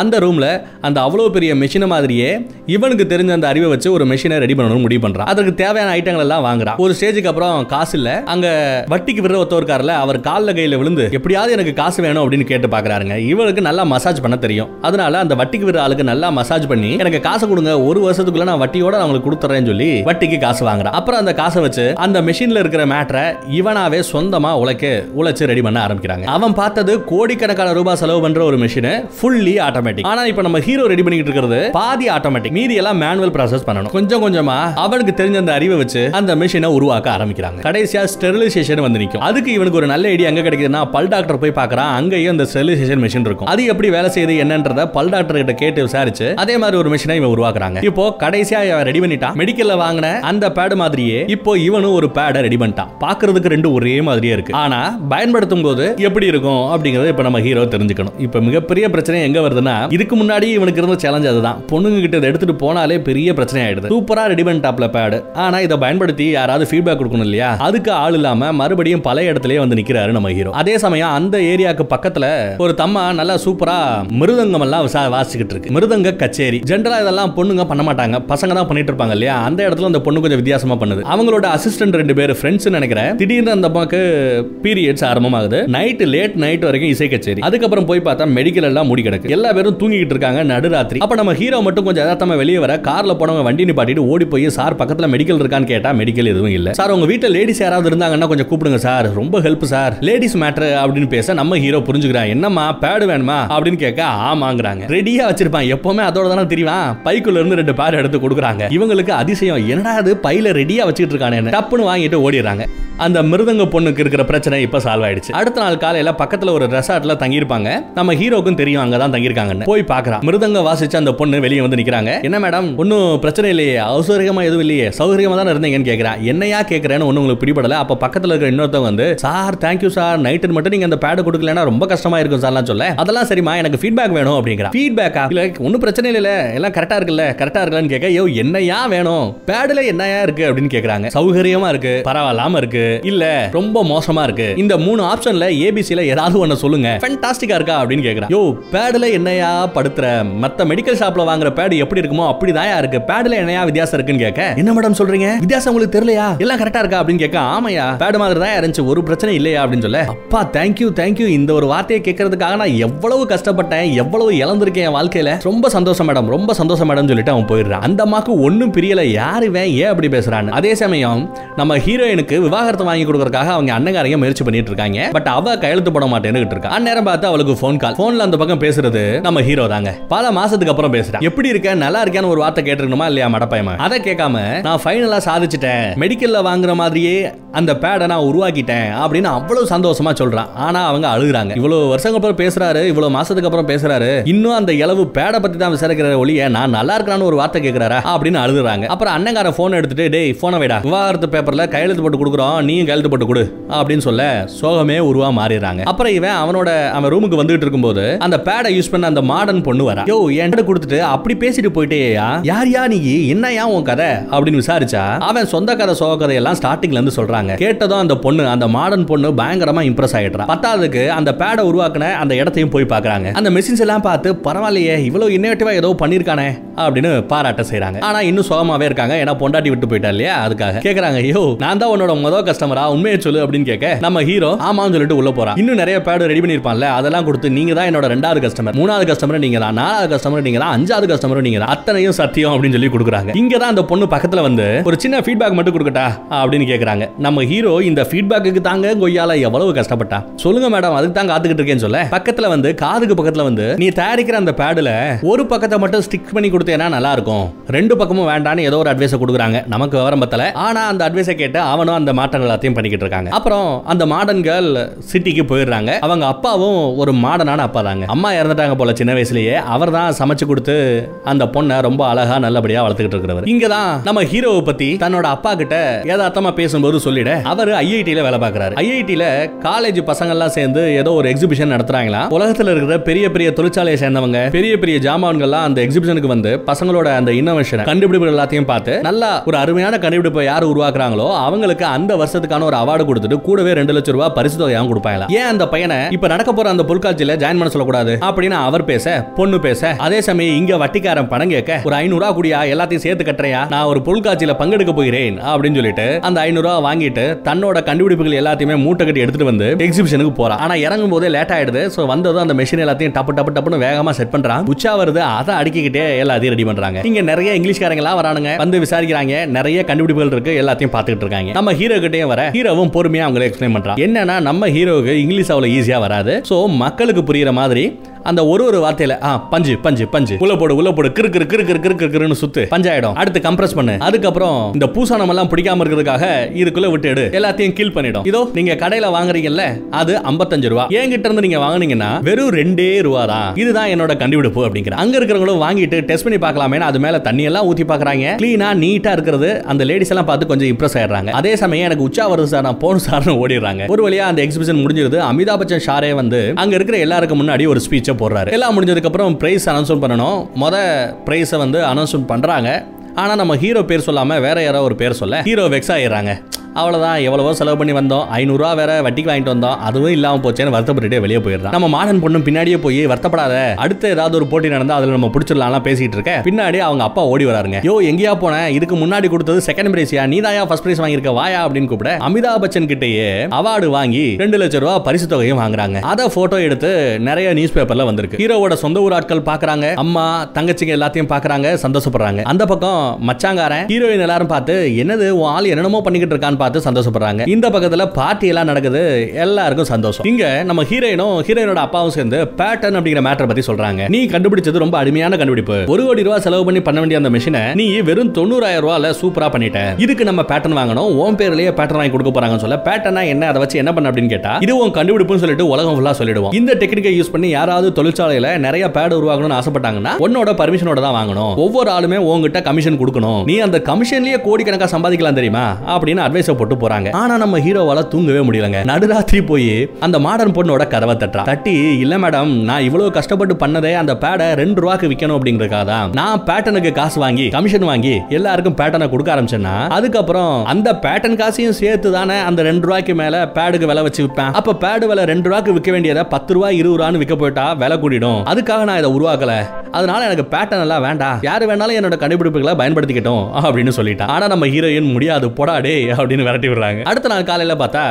அந்த ரூமில் அந்த அவ்வளோ பெரிய மெஷினை மாதிரியே இவனுக்கு தெரிஞ்ச அந்த அறிவை வச்சு ஒரு மெஷினை ரெடி பண்ணணும்னு முடிவு பண்ணுறான் அதுக்கு தேவையான ஐட்டங்கள் எல்லாம் வாங்குறான். ஒரு ஸ்டேஜுக்கு அப்புறம் காசு இல்லை. அங்கே வட்டிக்கு விடுற ஒருத்தவர் இருக்காருல்ல அவர் காலில் கையில் விழுந்து எப்படியாவது எனக்கு காசு வேணும் அப்படின்னு கேட்டு பார்க்குறாருங்க இவருக்கு நல்லா மசாஜ் பண்ண தெரியும். அதனால அந்த வட்டிக்கு விடுற ஆளுக்கு நல்லா மசாஜ் பண்ணி எனக்கு காசு கொடுங்க ஒரு வருஷத்துக்குள்ள நான் வட்டியோட அவங்களுக்கு கொடுத்துட்றேன்னு கொடுத்துறேன்னு சொல்லி வட்டிக்கு காசு வாங்குறான். அப்புறம் அந்த காசை வச்சு அந்த மிஷினில் இருக்கிற மேட்டரை இவனாவே சொந்தமாக உழைக்க உழைச்சு ரெடி பண்ண ஆரம்பிக்கிறாங்க. அவன் பார்த்தது கோடிக்கணக்கான ரூபாய் செலவு பண்ணுற ஒரு மிஷின் ஃபுல்லி ஆட்டோமேட்டிக் ஆனா இப்ப நம்ம ஹீரோ ரெடி பண்ணிட்டு இருக்கிறது பாதி ஆட்டோமேட்டிக் மீதி எல்லாம் மேனுவல் ப்ராசஸ் பண்ணணும். கொஞ்சம் கொஞ்சமா அவனுக்கு தெரிஞ்ச அந்த அறிவை வச்சு அந்த மிஷினை உருவாக்க ஆரம்பிக்கிறாங்க. கடைசியா ஸ்டெரிலைசேஷன் வந்து நிக்கும். அதுக்கு இவனுக்கு ஒரு நல்ல ஐடியா எங்க கிடைக்குதுன்னா பல் டாக்டர் போய் பாக்குறான் அங்கேயும் அந்த ஸ்டெரிலைசேஷன் மிஷின் இருக்கும். அது எப்படி வேலை செய்யுது என்னன்றத பல் டாக்டர் கிட்ட கேட்டு விசாரிச்சு அதே மாதிரி ஒரு மிஷினை இவன் உருவாக்குறாங்க. இப்போ கடைசியா இவன் ரெடி பண்ணிட்டான். மெடிக்கல்ல வாங்கின அந்த பேடு மாதிரியே இப்போ இவனும் ஒரு பேடை ரெடி பண்ணிட்டான். பாக்குறதுக்கு ரெண்டு ஒரே மாதிரியே இருக்கு. ஆனா பயன்படுத்தும் போது எப்படி இருக்கும் அப்படிங்கறத இப்ப நம்ம ஹீரோ தெரிஞ்சுக்கணும். இப்ப மிகப்பெரிய பிரச்சனை எங்க வருதுன்னா என்னன்னா இதுக்கு முன்னாடி இவனுக்கு இருந்த சேலஞ்ச் அதுதான். பொண்ணுங்க கிட்ட இதை எடுத்துட்டு போனாலே பெரிய பிரச்சனை ஆயிடுது சூப்பரா ரெடி பண்ணிட்டாப்ல பேடு ஆனா இதை பயன்படுத்தி யாராவது ஃபீட்பேக் கொடுக்கணும் இல்லையா? அதுக்கு ஆள் இல்லாம மறுபடியும் பழைய இடத்துலயே வந்து நிக்கிறாரு நம்ம ஹீரோ அதே சமயம் அந்த ஏரியாக்கு பக்கத்துல ஒரு தம்மா நல்லா சூப்பரா மிருதங்கம் எல்லாம் வாசிச்சுக்கிட்டு இருக்கு. மிருதங்க கச்சேரி. ஜென்ரலா இதெல்லாம் பொண்ணுங்க பண்ண மாட்டாங்க. பசங்க தான் பண்ணிட்டு இருப்பாங்க இல்லையா? அந்த இடத்துல அந்த பொண்ணு கொஞ்சம் வித்தியாசமா பண்ணுது. அவங்களோட அசிஸ்டன்ட் ரெண்டு பேர் ஃப்ரெண்ட்ஸ் நினைக்கிறேன். திடீர்னு அந்த அம்மாக்கு பீரியட்ஸ் ஆரம்பமாகுது. நைட் லேட் நைட் வரைக்கும் இசை கச்சேரி. அதுக்கப்புறம் போய் பார்த்தா மெடிக்கல் எல்லாம் மூடி கிடக்கு. எல்லா பேரும் தூங்கிட்டு இருக்காங்க நடுராத்திரி. அப்ப நம்ம ஹீரோ மட்டும் கொஞ்சம் யதார்த்தமா வெளியே வர கார்ல போனவங்க வண்டி நிப்பாட்டிட்டு ஓடி போய் சார் பக்கத்துல மெடிக்கல் இருக்கான்னு கேட்டா மெடிக்கல் எதுவும் இல்ல. சார் உங்க வீட்டுல லேடிஸ் யாராவது இருந்தாங்கன்னா கொஞ்சம் கூப்பிடுங்க சார். ரொம்ப ஹெல்ப் சார். லேடிஸ் மேட்ரு அப்படின்னு பேச நம்ம ஹீரோ புரிஞ்சுக்கிறான். என்னம்மா பேடு வேணுமா? அப்படின்னு கேட்க ஆமாங்கிறாங்க. ரெடியா வச்சிருப்பான். எப்பவுமே அதோட தானே தெரியும் பைக்குள்ள இருந்து ரெண்டு பேர் எடுத்து கொடுக்குறாங்க. இவங்களுக்கு அதிசயம். என்னடா அது பையில ரெடியா வச்சுட்டு இருக்கானே. டப்புன்னு வாங்கிட்டு ஓடிடுறாங்க. அந்த மிருதங்க பொண்ணுக்கு இருக்கிற பிரச்சனை இப்ப சால்வ் ஆயிடுச்சு. அடுத்த நாள் காலையில பக்கத்துல ஒரு ரெசார்ட்ல தங்கியிருப்பாங்க. நம்ம ஹீரோக்கும் தெரியும் அங்கதான் தங்கியிருக்காங்கன்னு போய் பாக்குறான் மிருதங்க வாசிச்சு அந்த பொண்ணு வெளியே வந்து நிக்கிறாங்க. என்ன மேடம்? ஒன்னும் பிரச்சனை இல்லையே. அவசரமா எதுவும் இல்லையே. சௌகரியமா தான் இருந்தீங்கன்னு கேக்குறா. என்னையா கேக்குறேன்னு ஒண்ணு உங்களுக்கு பிடிபடல. அப்ப பக்கத்துல இருக்கிற இன்னொருத்தவங்க வந்து சார் தேங்க்யூ சார் நைட்டு மட்டும் நீங்க அந்த பேடு கொடுக்கலன்னா ரொம்ப கஷ்டமா இருக்கும் சார்லாம் சொல்ல. அதெல்லாம் சரிம்மா. எனக்கு ஃபீட்பேக் வேணும் அப்படிங்கிற. ஃபீட்பேக்கா இல்ல ஒன்னும் பிரச்சனை இல்ல எல்லாம் கரெக்டா இருக்குல்ல. கரெக்டா இருக்கலன்னு கேட்க யோ என்னையா வேணும்? பேடுல என்னையா இருக்கு? அப்படின்னு கேக்குறாங்க. சௌகரியமா இருக்கு. பரவாயில்லாம இருக்கு. இல்ல ரொம்ப மோசமா இருக்கு. இந்த மூணு ஆப்ஷன்ல ஏபிசில ஏதாவது ஒண்ணு சொல்லுங்க. ஃபென்டாஸ்டிக்கா இருக்கா? அப்படின்னு கேக்குறான் யோ பேடுல என்னையா படுத்துற? மத்த மெடிக்கல் ஷாப்ல வாங்குற பேடு எப்படி இருக்குமோ அப்படிதான் இருக்கு. பேடுல என்னையா வித்தியாசம் இருக்குன்னு கேட்க என்ன மேடம் சொல்றீங்க? வித்தியாசம் உங்களுக்கு தெரியலையா? எல்லாம் கரெக்டா இருக்கா அப்படின்னு கேட்க ஆமையா பேடு மாதிரி தான் இருந்துச்சு ஒரு பிரச்சனை இல்லையா அப்படின்னு சொல்ல. அப்பா தேங்க்யூ தேங்க்யூ இந்த ஒரு வார்த்தையை கேட்கறதுக்காக நான் எவ்வளவு கஷ்டப்பட்டேன். எவ்வளவு இழந்திருக்கேன் என் வாழ்க்கையில. ரொம்ப சந்தோஷம் மேடம் ரொம்ப சந்தோஷம் மேடம் சொல்லிட்டு அவன் போயிடுறான். அந்த அம்மாக்கு ஒண்ணும் பிரியல. யாரு இவன்? ஏன் அப்படி பேசுறான்னு? அதே சமயம் நம்ம ஹீரோயினுக்கு விவாகரத்து வாங்கி கொடுக்கறதுக்காக அவங்க அண்ணங்காரங்க முயற்சி பண்ணிட்டு இருக்காங்க. பட் அவ கையெழுத்து போட மாட்டேன்னு இருக்கா. அந்நேரம் பார்த்து அவளுக்கு ஃபோன் கால் ஃபோன்ல அந்த பக்கம் பேசுறது நம்ம ஹீரோ தாங்க. பல மாசத்துக்கு அப்புறம் பேசுறேன். எப்படி இருக்க? நல்லா இருக்கான்னு ஒரு வார்த்தை கேட்டிருக்கணுமா இல்லையா மடப்பயமா அதை கேட்காம நான் ஃபைனலா சாதிச்சிட்டேன். மெடிக்கல்ல வாங்குற மாதிரியே அந்த பேடை நான் உருவாக்கிட்டேன் அப்படின்னு அவ்வளவு சந்தோஷமா சொல்றான். ஆனா அவங்க அழுகுறாங்க. இவ்வளவு வருஷங்க அப்புறம் பேசுறாரு இவ்வளவு மாசத்துக்கு அப்புறம் பேசுறாரு. இன்னும் அந்த இளவு பேடை பத்தி தான் விசாரிக்கிற ஒளிய நான் நல்லா இருக்கிறான்னு ஒரு வார்த்தை கேட்கிறாரா அப்படின்னு அழுகுறாங்க. அப்புறம் அண்ணங்கார போன் எடுத்துட்டு டேய் போனை வைடா. விவாகரத்து பேப்பர்ல கையெழுத்து போட்டு கொடுக்குறோம் நீயும் கையெழுத்து போட்டு கொடு. அப்படின்னு சொல்ல சோகமே உருவா மாறிடுறாங்க. அப்புறம் இவன் அவனோட அவன் ரூமுக்கு வந்துட்டு இருக்கும்போது அந்த பேடை யூஸ் பண்ண அந்த மாடர்ன் பொண்ணு வரா. யோ என்கிட்ட கொடுத்துட்டு அப்படி பேசிட்டு போயிட்டேயா? யார் யா நீ? என்னையா உன் கதை? அப்படின்னு விசாரிச்சா அவன் சொந்த கதை சோக கதையெல்லாம் ஸ்டார்டிங்ல இருந்து சொல்றாங்க. கேட்டதும் அந்த பொண்ணு அந்த மாடர்ன் பொண்ணு பயங்கரமா இம்ப்ரெஸ் ஆயிடுறா. பத்தாவதுக்கு அந்த பேடை உருவாக்குன அந்த இடத்தையும் போய் பாக்குறாங்க. அந்த மெஷின்ஸ் எல்லாம் பார்த்து பரவாயில்லையே இவ்வளவு இன்னோவேட்டிவா ஏதோ பண்ணிருக்கானே அப்படின்னு பாராட்ட செய்றாங்க. ஆனா இன்னும் சோகமாவே இருக்காங்க. ஏன்னா பொண்டாட்டி விட்டு போயிட்டா இல்லையா? அதுக்காக. கேக்குறாங்க ஐயோ நான் தான் உன்னோட முதல் கஸ்டமரா உண்மையை சொல்லு அப்படின்னு கேட்க நம்ம ஹீரோ ஆமான்னு சொல்லிட்டு உள்ள போறான். இன்னும் நிறைய பேடு ரெடி பண்ணிருப்பான்ல அதெல்லாம் கொடுத்து நீங்க தான் என்னோட ரெண்டாவது கஸ்டமர் மூணாவது கஸ்டமர் நீங்க தான் நாலாவது கஸ்டமர் நீங்க தான் அஞ்சாவது கஸ்டமர் நீங்க தான் அத்தனையும் சத்தியம் அப்படின்னு சொல்லி கொடுக்குறாங்க. இங்க தான் அந்த பொண்ணு பக்கத்துல வந்து ஒரு சின்ன ஃபீட்பேக் மட்டும் கொடுக்கட்டா அப்படின்னு கேக்குறாங்க. நம்ம ஹீரோ இந்த ஃபீட்பேக்கு தாங்க கொய்யால எவ்வளவு கஷ்டப்பட்டா? சொல்லுங்க மேடம் அதுக்கு தான் காத்துக்கிட்டு இருக்கேன்னு சொல்ல. பக்கத்துல வந்து காதுக்கு பக்கத்துல வந்து நீ தயாரிக்கிற அந்த பேடுல ஒரு பக்கத்தை மட்டும் ஸ்டிக் பண்ணி கொடுத்தேன்னா நல்லா இருக்கும். ரெண்டு பக்கமும் வேண்டான்னு ஏதோ ஒரு அட்வைஸ் கொடுக்குறாங்க. நமக்கு விவரம் பத்தல. ஆனா அந்த அட்வைஸை கேட்டு அவனும் அந்த மாற்றங்கள் எல்லாத்தையும் பண்ணிக்கிட்டு இருக்காங்க. அப்புறம் அந்த மாடன்கள் சிட்டிக்கு போயிடுறாங்க. அவங்க அப்பாவும் ஒரு மாடனான அப்பா தாங்க. அம்மா இறந்துட்டாங்க போல சின்ன வயசுலயே அவர் தான் சமைச்சு கொடுத்து அந்த பொண்ணை ரொம்ப அழகா நல்லபடியா வளர்த்துக்கிட்டு இருக்கிறவர். இங்க தான் நம்ம ஹீரோவை பத்தி தன்னோட அப்பா கிட்ட ஏதாத்தமா பேசும்போது சொல்லிட அவர் ஐஐடியில வேலை பார்க்கறாரு. ஐஐடியில காலேஜ் பசங்க எல்லாம் சேர்ந்து ஏதோ ஒரு எக்ஸிபிஷன் நடத்துறாங்களா? உலகத்துல இருக்கிற பெரிய பெரிய தொழிற்சாலையை சேர்ந்தவங்க பெரிய பெரிய ஜாமான்கள்லாம் அந்த எக்ஸிபிஷனுக்கு வந்து பசங்களோட அந்த இன்னோவேஷன் கண்டுபிடிப்புகள் எல்லாத்தையும் பார்த்து நல்லா ஒரு அருமையான கண்டுபிடிப்பை யார் உருவாக்குறாங்களோ அவங்களுக்கு அந்த வருஷத்துக்கான ஒரு அவார்டு கொடுத்துட்டு கூடவே ரெண்டு லட்சம் ரூபாய் பரிசு தொகையாகவும் கொடுப்பாங்க ஏன் அந்த பையனை இப்ப நடக்க போற அந்த பொருட்காட்சியில ஜாயின் பண்ண சொல்லக்கூடாது அப்படின்னு அவர் பேச பொண்ணு பேச அதே சமயம் இங்க வட்டிக்காரன் பணம் கேட்க ஒரு ஐநூறு ரூபா குடியா எல்லாத்தையும் சேர்த்து கட்டுறையா? நான் ஒரு பொருட்காட்சியில பங்கெடுக்க போகிறேன் அப்படின்னு சொல்லிட்டு அந்த ஐநூறு ரூபா வாங்கிட்டு தன்னோட கண்டுபிடிப்புகள் எல்லாத்தையுமே மூட்டை கட்டி எடுத்துட்டு வந்து எக்ஸிபிஷனுக்கு போறான். ஆனா இறங்கும் போதே லேட் ஆயிடுது சோ வந்ததும் அந்த மெஷின் எல்லாத்தையும் டப்பு டப்பு டப்புன்னு வேகமா செட் பண்றான். உச்சா வருது அதை அடிக்கிட்டே எல்லாத்தையும் ரெடி பண்றாங்க. இங்க நிறைய இங்கிலீஷ்காரங்களா வரானுங்க வந்து விசாரிக்கிறாங்க நிறைய கண்டுபிடிப்புகள் இருக்கு எல்லாத்தையும் பார்த்துக்கிட்டு இருக்காங்க. நம்ம ஹீரோ கிட்டே வர ஹீரோவும் பொறுமையா அவங்களை எக்ஸ்பிளைன் பண்றான். என்னன்னா நம்ம ஹீரோவுக்கு இங்கிலீஷ் அவ்வளவு ஈஸியா வராது சோ மக்களுக்கு புரியுற மாதிரி அந்த ஒரு ஒரு வார்த்தையில ஆ பஞ்சு பஞ்சு பஞ்சு. உள்ள போடு உள்ள போடு. கிறு கிரு கிறு கிரு கிறு கிறு கிறுன்னு சுத்து. பஞ்சாயிடும். அடுத்து கம்ப்ரஸ் பண்ணு. அதுக்கப்புறம் இந்த பூசணம் எல்லாம் பிடிக்காம இருக்கிறதுக்காக இதுக்குள்ள விட்டு எடு. எல்லாத்தையும் கீல் பண்ணிடும். இதோ நீங்க கடையில வாங்குறீங்கல்ல அது 55 ரூபா. என்கிட்ட இருந்து நீங்க வாங்குனீங்கன்னா வெறும் ரெண்டே ரூபா தான். இதுதான் என்னோட கண்டுபிடிப்பு அப்படிங்கிற. அங்க இருக்கிறவங்களும் வாங்கிட்டு டெஸ்ட் பண்ணி பார்க்கலாமே அது மேல தண்ணி எல்லாம் ஊத்தி பாக்குறாங்க கிளீனா நீட்டா இருக்கிறது அந்த லேடிஸ் எல்லாம் பார்த்து கொஞ்சம் இம்ப்ரெஸ் ஆயிடுறாங்க. அதே சமயம் எனக்கு உச்சா வருது சார் நான் போன சார்னு ஓடிடுறாங்க. ஒரு வழியா அந்த எக்ஸிபிஷன் முடிஞ்சிருது. அமிதாப் பச்சன் ஷாரே வந்து அங்க இருக்கிற எல்லாருக்கும் முன்னாடி ஒரு ஸ்பீச் பிக்சர் போடுறாரு எல்லாம் முடிஞ்சதுக்கப்புறம் ப்ரைஸ் பிரைஸ் அனௌன்ஸ்மெண்ட் பண்ணணும். மொதல் ப்ரைஸை வந்து அனௌன்ஸ்மெண்ட் பண்றாங்க. ஆனால் நம்ம ஹீரோ பேர் சொல்லாமல் வேற யாரோ ஒரு பேர் சொல்ல ஹீரோ வெக்ஸ் ஆயிடுறாங்க. அவ்வளோதான் எவ்வளவோ செலவு பண்ணி வந்தோம். ஐநூறுரூவா வேற வட்டிக்கு வாங்கிட்டு வந்தோம். அதுவும் இல்லாமல் போச்சேன்னு வருத்தப்பட்டுட்டே வெளியே போயிடுறான். நம்ம மாடன் பொண்ணும் பின்னாடியே போய் வருத்தப்படாத. அடுத்து ஏதாவது ஒரு போட்டி நடந்தா அதில் நம்ம பிடிச்சிடலாம் பேசிட்டு இருக்க. பின்னாடி அவங்க அப்பா ஓடி வராருங்க. யோ எங்கேயா போனேன் இதுக்கு முன்னாடி கொடுத்தது செகண்ட் பிரைஸ்யா நீ தாயா ஃபர்ஸ்ட் பிரைஸ் வாங்கியிருக்க? வாயா? அப்படின்னு கூப்பிட அமிதாப் பச்சன் கிட்டேயே அவார்டு வாங்கி ரெண்டு லட்சம் ரூபா பரிசு தொகையும் வாங்குறாங்க. அதை போட்டோ எடுத்து நிறைய நியூஸ் பேப்பர்ல வந்திருக்கு. ஹீரோவோட சொந்த ஊர் ஆட்கள் பாக்குறாங்க. அம்மா தங்கச்சிங்க எல்லாத்தையும் பாக்குறாங்க. சந்தோஷப்படுறாங்க. அந்த பக்கம் மச்சாங்காரன் ஹீரோயின் எல்லாரும் பார்த்து என்னது உன் ஆள் என்னென்னமோ பண்ணிக்கிட்டு இருக்கான்னு பார்த்து சந்தோஷப்படுறாங்க. இந்த பக்கத்துல பார்ட்டி எல்லாம் நடக்குது. எல்லாருக்கும் சந்தோஷம். இங்க நம்ம ஹீரோயினும் ஹீரோயினோட அப்பாவும் சேர்ந்து பேட்டர்ன் அப்படிங்கிற மேட்டர் பத்தி சொல்றாங்க. நீ கண்டுபிடிச்சது ரொம்ப அருமையான கண்டுபிடிப்பு. ஒரு கோடி ரூபாய் செலவு பண்ணி பண்ண வேண்டிய அந்த மிஷினை நீ வெறும் தொண்ணூறாயிரம் ரூபாயில சூப்பரா பண்ணிட்ட. இதுக்கு நம்ம பேட்டர்ன் வாங்கணும். உன் பேர்லயே பேட்டர்ன் வாங்கி கொடுக்க போறாங்கன்னு சொல்ல பேட்டர்னா என்ன? அதை வச்சு என்ன பண்ண? அப்படின்னு கேட்டா இது உன் கண்டுபிடிப்புன்னு சொல்லிட்டு உலகம் ஃபுல்லா சொல்லிடுவோம். இந்த டெக்னிக்கை யூஸ் பண்ணி யாராவது தொழிற்சாலையில நிறைய பேட் உருவாக்கணும்னு ஆசைப்பட்டாங்கன்னா உன்னோட பர்மிஷனோட தான் வாங்கணும். ஒவ்வொரு ஆளுமே உங்ககிட்ட கமிஷன் கொடுக்கணும். நீ அந்த கமிஷன்லயே கோடிக்கணக்காக சம்பாதிக்கலாம் தெரியுமா? அப்படின்னு அட்வைஸ் போட்டு போறாங்க. ஆனா நம்ம ஹீரோவால தூங்கவே முடியலங்க. நடுராத்திரி போய் அந்த மாடர்ன் பொண்ணோட கதவை தட்டுறா. தட்டி இல்ல மேடம் நான் இவ்வளவு கஷ்டப்பட்டு பண்ணதே அந்த பேடை ரெண்டு ரூபாய்க்கு விற்கணும் அப்படிங்கறதுக்காக தான். நான் பேட்டனுக்கு காசு வாங்கி கமிஷன் வாங்கி எல்லாருக்கும் பேட்டனை கொடுக்க ஆரம்பிச்சேன்னா அதுக்கப்புறம் அந்த பேட்டன் காசையும் சேர்த்து தானே அந்த ரெண்டு ரூபாய்க்கு மேல பேடுக்கு விலை வச்சு விற்பேன் அப்ப பேடு விலை ரெண்டு ரூபாய்க்கு விற்க வேண்டியதை பத்து ரூபாய் இருபது ரூபான்னு விற்க போயிட்டா விலை கூடிடும். அதுக்காக நான் இதை உருவாக்கல. அதனால எனக்கு பேட்டன் எல்லாம் வேண்டாம். யாரு வேணாலும் என்னோட கண்டுபிடிப்புகளை பயன்படுத்திக்கிட்டோம் அப்படின்னு சொல்லிட்டான் ஆனா நம்ம ஹீரோயின் முடியாது. போடாடே அப்படின்னு விரட்டி விடுறாங்க. அடுத்த நாள் காலையில பார்த்தா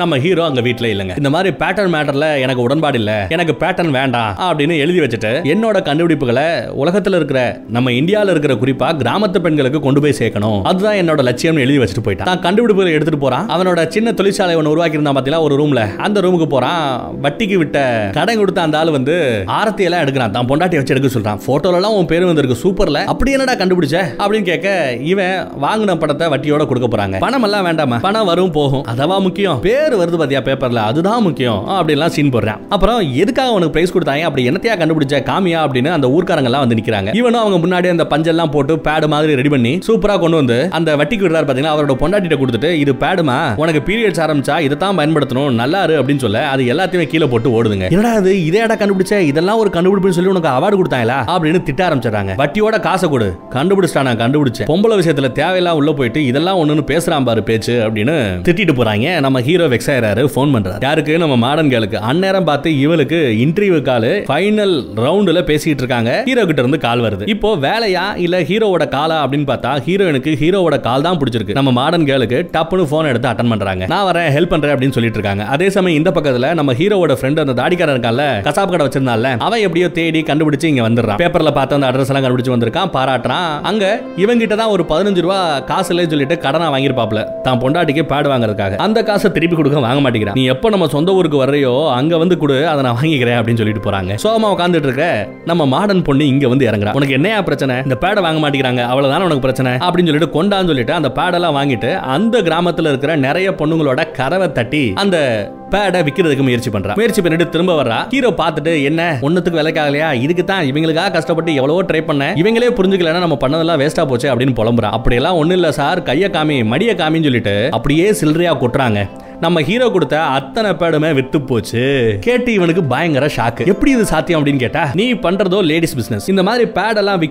நம்ம ஹீரோ அங்க வீட்ல இல்லைங்க. இந்த மாதிரி பேட்டர்ன் மேட்டர்ல எனக்கு உடன்பாடு இல்ல எனக்கு பேட்டர்ன் வேண்டாம் அப்படின்னு எழுதி வச்சுட்டு என்னோட கண்டுபிடிப்புகளை உலகத்துல இருக்கிற நம்ம இந்தியால இருக்கிற குறிப்பா கிராமத்து பெண்களுக்கு கொண்டு போய் சேர்க்கணும். அதுதான் என்னோட லட்சியம் எழுதி வச்சுட்டு போயிட்டான். தான் கண்டுபிடிப்புகளை எடுத்துட்டு போறான். அவனோட சின்ன தொழிற்சாலை ஒன்று உருவாக்கி இருந்தா பாத்தீங்களா ஒரு ரூம்ல அந்த ரூமுக்கு போறான். வட்டிக்கு விட்ட கடன் கொடுத்த அந்த ஆள் வந்து ஆரத்தி எல்லாம் எடுக்கிறான். தான் பொண்டாட்டி வச்சு எடுக்க சொல்றான். போட்டோல எல்லாம் உன் பேரு வந்திருக்கு சூப்பர்ல அப்படி என்னடா கண்டுபிடிச்ச? அப்படின்னு கேட்க இவன் வாங்கின படத்தை வட்டியோட கொடுக்க போறாங்க. பணம் எல்லாம் வேண்டாமா? பணம் வரும் போகும். அதவா முக்கியம்? பேர் வருது பாத்தியா பேப்பர்ல அதுதான் முக்கியம். அப்படிலாம் சீன் போடுறான். அப்புறம் எதுக்காக உனக்கு பிரைஸ் கொடுத்தாங்க? அப்படி என்னத்தையா கண்டுபிடிச்ச காமியா அப்படின்னு அந்த ஊர்க்காரங்க எல்லாம் வந்து நிக்கிறாங்க. இவனும் அவங்க முன்னாடி அந்த பஞ்செல்லாம் போட்டு பேடு மாதிரி ரெடி பண்ணி சூப்பரா கொண்டு வந்து அந்த வட்டிக்கு விடுறாரு பாத்தீங்கன்னா அவரோட பொண்டாட்டிட்ட கொடுத்துட்டு இது பேடுமா உனக்கு பீரியட்ஸ் ஆரம்பிச்சா இதை தான் பயன்படுத்தணும் நல்லாரு அப்படின்னு சொல்ல அது எல்லாத்தையுமே கீழே போட்டு ஓடுதுங்க. என்னடா இது? இதே இடம் கண்டுபிடிச்ச? இதெல்லாம் ஒரு கண்டுபிடிப்புன்னு சொல்லி உனக்கு அவார்டு கொடுத்தாங்களா? அப்படின்னு திட்ட ஆரம்பிச்சிடறாங்க. வட்டியோட காசை கொடு. கண்டுபிடிச்சிட்டா நான் கண்டுபிடிச்சேன். பொம்பளை விஷயத்துல தேவையெல்லாம் உள்ள போயிட்டு இதெல்லாம் ஒண்ணுன்னு பேசுறான் பாரு பேச்சு அப்படின்னு திட்டிட்டு போறாங்க. நம்ம ஹீரோ வெக்ஸ் ஆயிராரு ஃபோன் பண்றாரு. யாருக்கு? நம்ம மாடர்ன் கேளுக்கு அந்நேரம் பார்த்து இவளுக்கு இன்டர்வியூ கால் ஃபைனல் ரவுண்டுல பேசிட்டு இருக்காங்க. ஹீரோ கிட்ட இருந்து கால் வருது. இப்போ வேலையா இல்ல ஹீரோவோட காலா அப்படின்னு பார்த்தா ஹீரோயினுக்கு ஹீரோவோட கால் தான் பிடிச்சிருக்கு. நம்ம மாடர்ன் கேளுக்கு டப்புன்னு போன் எடுத்து அட்டன் பண்றாங்க. நான் வரேன் ஹெல்ப் பண்றேன் அப்படின்னு சொல்லிட்டு இருக்காங்க. அதே சமயம் இந்த பக்கத்துல நம்ம ஹீரோவோட ஃப்ரெண்ட் அந்த தாடிக்காரன் இருக்கான்ல கசாப் கடை வச்சிருந்தால அவன் எப்படியோ தேடி கண்டுபிடிச்சு இங்க வந்துடுறான். பேப்பர்ல பார்த்து அந்த அட்ரஸ் எல்லாம் கண்டுபிடிச்சு வந்திருக்கான் பாராட்டுறான். அங்க இவங்கிட்ட தான் ஒரு பதினஞ்சு ரூபா காசு இல்லைன்னு சொல்லிட்டு கடனா வாங்கியிருப்பாப்ல தான் பொண்டாட்டிக்கு பேடு வாங்குறதுக்காக. அந்த காசை திருப்பி கொடுக்க வாங்க மாட்டேங்கிறான் நீ எப்போ நம்ம சொந்த ஊருக்கு வர்றியோ அங்கே வந்து கொடு அதை நான் வாங்கிக்கிறேன் அப்படின்னு சொல்லிட்டு போறாங்க. சோமா உட்காந்துட்டு இருக்க நம்ம மாடர்ன் பொண்ணு இங்க வந்து இறங்குறா. உனக்கு என்னையா பிரச்சனை? இந்த பேடை வாங்க மாட்டேங்கிறாங்க. அவ்வளோதான் உனக்கு பிரச்சனை? அப்படின்னு சொல்லிட்டு கொண்டான்னு சொல்லிட்டு அந்த பேடெல்லாம் வாங்கிட்டு அந்த கிராமத்தில் இருக்கிற நிறைய பொண்ணுங்களோட கரவை தட்டி அந்த பேடை விற்கிறதுக்கு முயற்சி பண்றா. முயற்சி பண்ணிட்டு திரும்ப வர்றா. ஹீரோ பார்த்துட்டு என்ன ஒன்னுக்கு விலைக்காகலையா? இதுக்கு தான் இவங்களுக்காக கஷ்டப்பட்டு எவ்வளவோ ட்ரை பண்ணேன் இவங்களே புரிஞ்சுக்கலன்னா நம்ம பண்ணதெல்லாம் வேஸ்டா போச்சு அப்படின்னு புலம்புறா. அப்படியெல்லாம் ஒன்றும் இல்ல சார். கைய காமி மடிய காமின்னு சொல்லிட்டு அப்படியே சில்லறையா கொட்டுறாங்க. நம்ம ஹீரோ கொடுத்த அத்தனை பேடுமே வித்து போச்சு. கேட்டு இவனுக்கு பயங்கர ஷாக்கு எப்படி இது சாத்தியம் அப்படின்னு கேட்டா நீ பண்றதோ லேடிஸ் பிசினஸ் இந்த மாதிரி பேட் எல்லாம்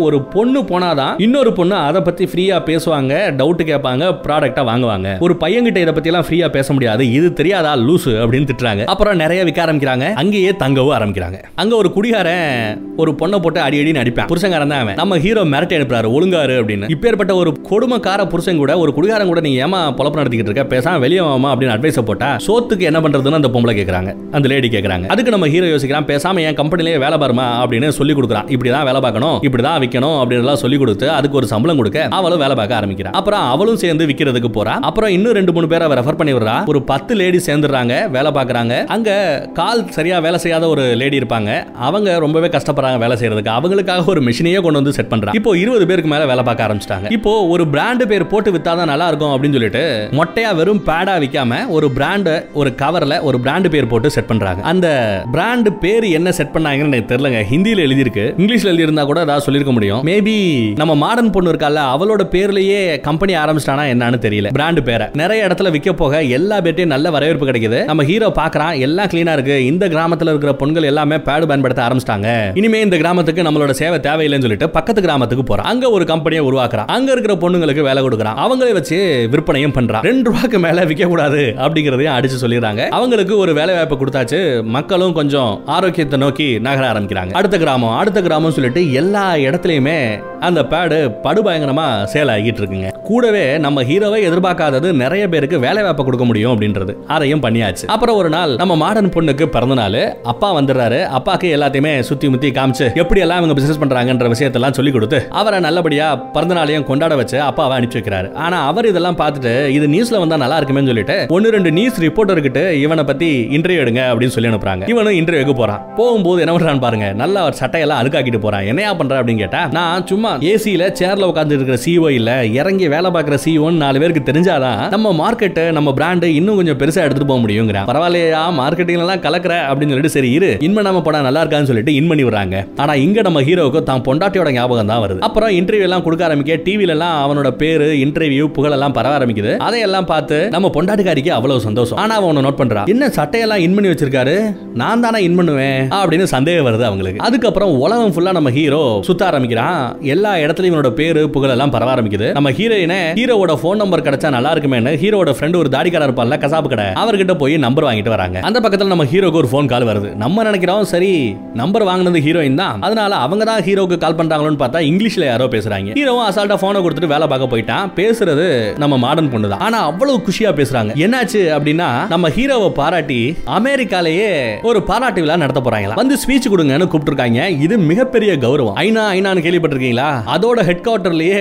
ஒரு பொண்ணு போனாதான் இன்னொரு பொண்ணு அதை பத்தி ஃப்ரீயா பேசுவாங்க டவுட் கேட்பாங்க ப்ராடக்டா வாங்குவாங்க. ஒரு பையன்கிட்ட இதை பத்தி எல்லாம் ஃப்ரீயா பேச முடியாது. இது தெரியாதா? லூசு அப்படின்னு திட்டுறாங்க. அப்புறம் நிறைய விற்க ஆரம்பிக்கிறாங்க. அங்கேயே தங்கவும் ஆரம்பிக்கிறாங்க. அங்க ஒரு குடிகாரன் ஒரு பொண்ணை போட்டு அடி அடி நடிப்பான் புருஷங்காரன் தான் அவன். நம்ம ஹீரோ மிரட்டி அனுப்புறாரு ஒழுங்காரு அப்படின்னு. இப்பேற்பட்ட ஒரு கொடுமைக்கார புருஷன் கூட ஒரு குடிகாரன் கூட நீ ஏமா பொழப்பு நடத்திக்கிட்டு இருக்க? பேசாம வெளியே வாமா அப்படின்னு அட்வைஸ் போட்டா சோத்துக்கு என்ன பண்றதுன்னு அந்த பொம்பளை கேக்குறாங்க. அந்த லேடி கேக்குறாங்க. அதுக்கு நம்ம ஹீரோ யோசிக்கிறான் பேசாம என் கம்பெனிலேயே வேலை பாருமா அப்படின்னு சொல்லி கொடுக்குறான். இப்படிதான் வேலை பார்க்கணும் இப்படிதான் விற்கணும் அப்படின்னு எல்லாம் சொல்லி கொடுத்து அதுக்கு ஒரு சம்பளம் கொடுக்க அவளும் வேலை பார்க்க ஆரம்பிக்கிறான். அப்புறம் அவளும் சேர்ந்து விற்கிறதுக்கு போறா. அப்புறம் இன்னும் ரெண்டு மூணு பேரை ரெஃபர் பண்ணி விடுறா. ஒரு பத்து லேடி சேர்ந்து சேர்ந்துடுறாங்க வேலை பார்க்கறாங்க. அங்க கால் சரியா வேலை செய்யாத ஒரு லேடி இருப்பாங்க. அவங்க ரொம்பவே கஷ்டப்படுறாங்க வேலை செய்யறதுக்கு. அவங்களுக்காக ஒரு மிஷினையே கொண்டு வந்து செட் பண்றாங்க. இப்போ இருபது பேருக்கு மேல வேலை பார்க்க ஆரம்பிச்சிட்டாங்க. இப்போ ஒரு பிராண்ட் பேர் போட்டு வித்தாதான் நல்லா இருக்கும் அப்படின்னு சொல்லிட்டு மொட்டையா வெறும் பேடா விற்காம ஒரு பிராண்டை ஒரு கவர்ல ஒரு பிராண்ட் பேர் போட்டு செட் பண்றாங்க. அந்த பிராண்ட் பேர் என்ன செட் பண்ணாங்கன்னு எனக்கு தெரியலங்க. ஹிந்தியில எழுதியிருக்கு. இங்கிலீஷ்ல எழுதியிருந்தா கூட ஏதாவது சொல்லிருக்க முடியும். மேபி நம்ம மாடர்ன் பொண்ணு இருக்கால அவளோட பேர்லயே கம்பெனி ஆரம்பிச்சிட்டானா என்னன்னு தெரியல. பிராண்ட் பேரை. நிறைய இடத்துல விற்க போக எல்லா பேர்ட்டையும் நல்ல வரவேற்பு கிடைக்கும் கிடைக்குது. நம்ம ஹீரோ பாக்குறான் எல்லாம் கிளீனா இருக்கு. இந்த கிராமத்துல இருக்கிற பொண்கள் எல்லாமே பேடு பயன்படுத்த ஆரம்பிச்சிட்டாங்க. இனிமே இந்த கிராமத்துக்கு நம்மளோட சேவை தேவையில்லைன்னு சொல்லிட்டு பக்கத்து கிராமத்துக்கு போறான். அங்க ஒரு கம்பெனியை உருவாக்குறான். அங்க இருக்கிற பொண்ணுங்களுக்கு வேலை கொடுக்குறான். அவங்களே வச்சு விற்பனையும் பண்றான். ரெண்டு ரூபாய்க்கு மேல விற்க கூடாது அப்படிங்கறதையும் அடிச்சு சொல்லிடுறாங்க. அவங்களுக்கு ஒரு வேலை வாய்ப்பு கொடுத்தாச்சு. மக்களும் கொஞ்சம் ஆரோக்கியத்தை நோக்கி நகர ஆரம்பிக்கிறாங்க. அடுத்த கிராமம் அடுத்த கிராமம் சொல்லிட்டு எல்லா இடத்துலயுமே அந்த பேடு படுபயங்கரமாக சேல் ஆகிட்டு இருக்குங்க. கூடவே நம்ம ஹீரோவை எதிர்பார்க்காதது நிறைய பேருக்கு வேலை வாய்ப்பு கொடுக்க முடியும் அப்படின்றது. அதையும் பண்ணியாச்சு. அப்புறம் ஒரு நாள் நம்ம மாடர்ன் பொண்ணுக்கு பிறந்த நாள். அப்பா வந்துடுறாரு. அப்பாக்கு எல்லாத்தையுமே சுத்தி முத்தி காமிச்சு எப்படி எல்லாம் இவங்க பிசினஸ் பண்றாங்கன்ற விஷயத்தெல்லாம் சொல்லி கொடுத்து அவரை நல்லபடியா பிறந்த நாளையும் கொண்டாட வச்சு அப்பாவை அனுப்பிச்சு வைக்கிறாரு. ஆனா அவர் இதெல்லாம் பார்த்துட்டு இது நியூஸ்ல வந்தா நல்லா இருக்குமே சொல்லிட்டு ஒன்னு ரெண்டு நியூஸ் ரிப்போர்ட்டர் கிட்ட இவனை பத்தி இன்டர்வியூ எடுங்க அப்படின்னு சொல்லி அனுப்புறாங்க. இவனும் இன்டர்வியூக்கு போறான். போகும்போது என்ன பண்றான்னு பாருங்க. நல்லா அவர் சட்டையெல்லாம் அழுக்காக்கிட்டு போறான். என்னையா பண்ற அப்படின்னு கேட்டா நான் சும்மா ஏசியில சேர்ல உட்கார்ந்து இருக்கிற சிஓ இல்ல இறங்கி வேலை பார்க்குற சிஓன்னு நாலு பேருக்கு தெரிஞ்சாதான் நம்ம மார்க்கெட் நம்ம பிராண்ட் இன்னும் கொஞ்சம் பெருசா எடுத்துட்டு போக முடியுங்கிற பரவாயில்லையா மார்க்கெட்டிங் எல்லாம் கலக்குற அப்படின்னு சொல்லிட்டு சரி இரு இன்ம நம்ம படம் நல்லா இருக்கான்னு சொல்லிட்டு இன் பண்ணி விடுறாங்க. ஆனா இங்க நம்ம ஹீரோவுக்கு தான் பொண்டாட்டியோட ஞாபகம் தான் வருது. அப்புறம் இன்டர்வியூ எல்லாம் கொடுக்க ஆரம்பிக்க டிவில எல்லாம் அவனோட பேரு இன்டர்வியூ புகழ் எல்லாம் பரவ ஆரம்பிக்குது. அதையெல்லாம் பார்த்து நம்ம பொண்டாட்டிக்காரிக்கு அவ்வளவு சந்தோஷம். ஆனா அவன் நோட் பண்றான். என்ன சட்டையெல்லாம் இன் பண்ணி வச்சிருக்காரு? நான் தானே இன் பண்ணுவேன் அப்படின்னு சந்தேகம் வருது அவங்களுக்கு. அதுக்கப்புறம் உலகம் ஃபுல்லா நம்ம ஹீரோ சுத்த ஆரம்பிக்கிறான். எல்லா இடத்துலயும் இவனோட பேரு புகழ் எல்லாம் பரவ ஆரம்பிக்குது. நம்ம ஹீரோயினை ஹீரோவோட ஃபோன் நம்பர் கிடைச்சா நல்லா இருக்குமேனு ஹீரோவோட ஃப்ரெண்ட் ஒரு தாடிக்காரர் இருப்பார்ல கசாப்பு கடை. அவர்கிட்ட போய் நம்பர் வாங்கிட்டு வராங்க. அந்த பக்கத்துல நம்ம ஹீரோக்கு ஒரு ஃபோன் கால் வருது. நம்ம நினைக்கிறோம் சரி நம்பர் வாங்கினது ஹீரோயின் தான். அதனால அவங்க தான் ஹீரோக்கு கால் பண்றாங்களோன்னு பார்த்தா இங்கிலீஷ்ல யாரோ பேசுறாங்க. ஹீரோவும் அசால்ட்டா போனை கொடுத்துட்டு வேலை பார்க்க போயிட்டான். பேசுறது நம்ம மாடர்ன் பொண்ணு தான். ஆனா அவ்வளவு குஷியா பேசுறாங்க. என்னாச்சு அப்படின்னா நம்ம ஹீரோவை பாராட்டி அமெரிக்காலேயே ஒரு பாராட்டு விழா நடத்த போறாங்களா? வந்து ஸ்பீச் கொடுங்கன்னு கூப்பிட்டுருக்காங்க. இது மிகப்பெரிய கௌரவம். ஐநா ஐநான்னு கேள்விப்பட்டிருக்கீங்களா? அதோட ஹெட் குவார்டர்லயே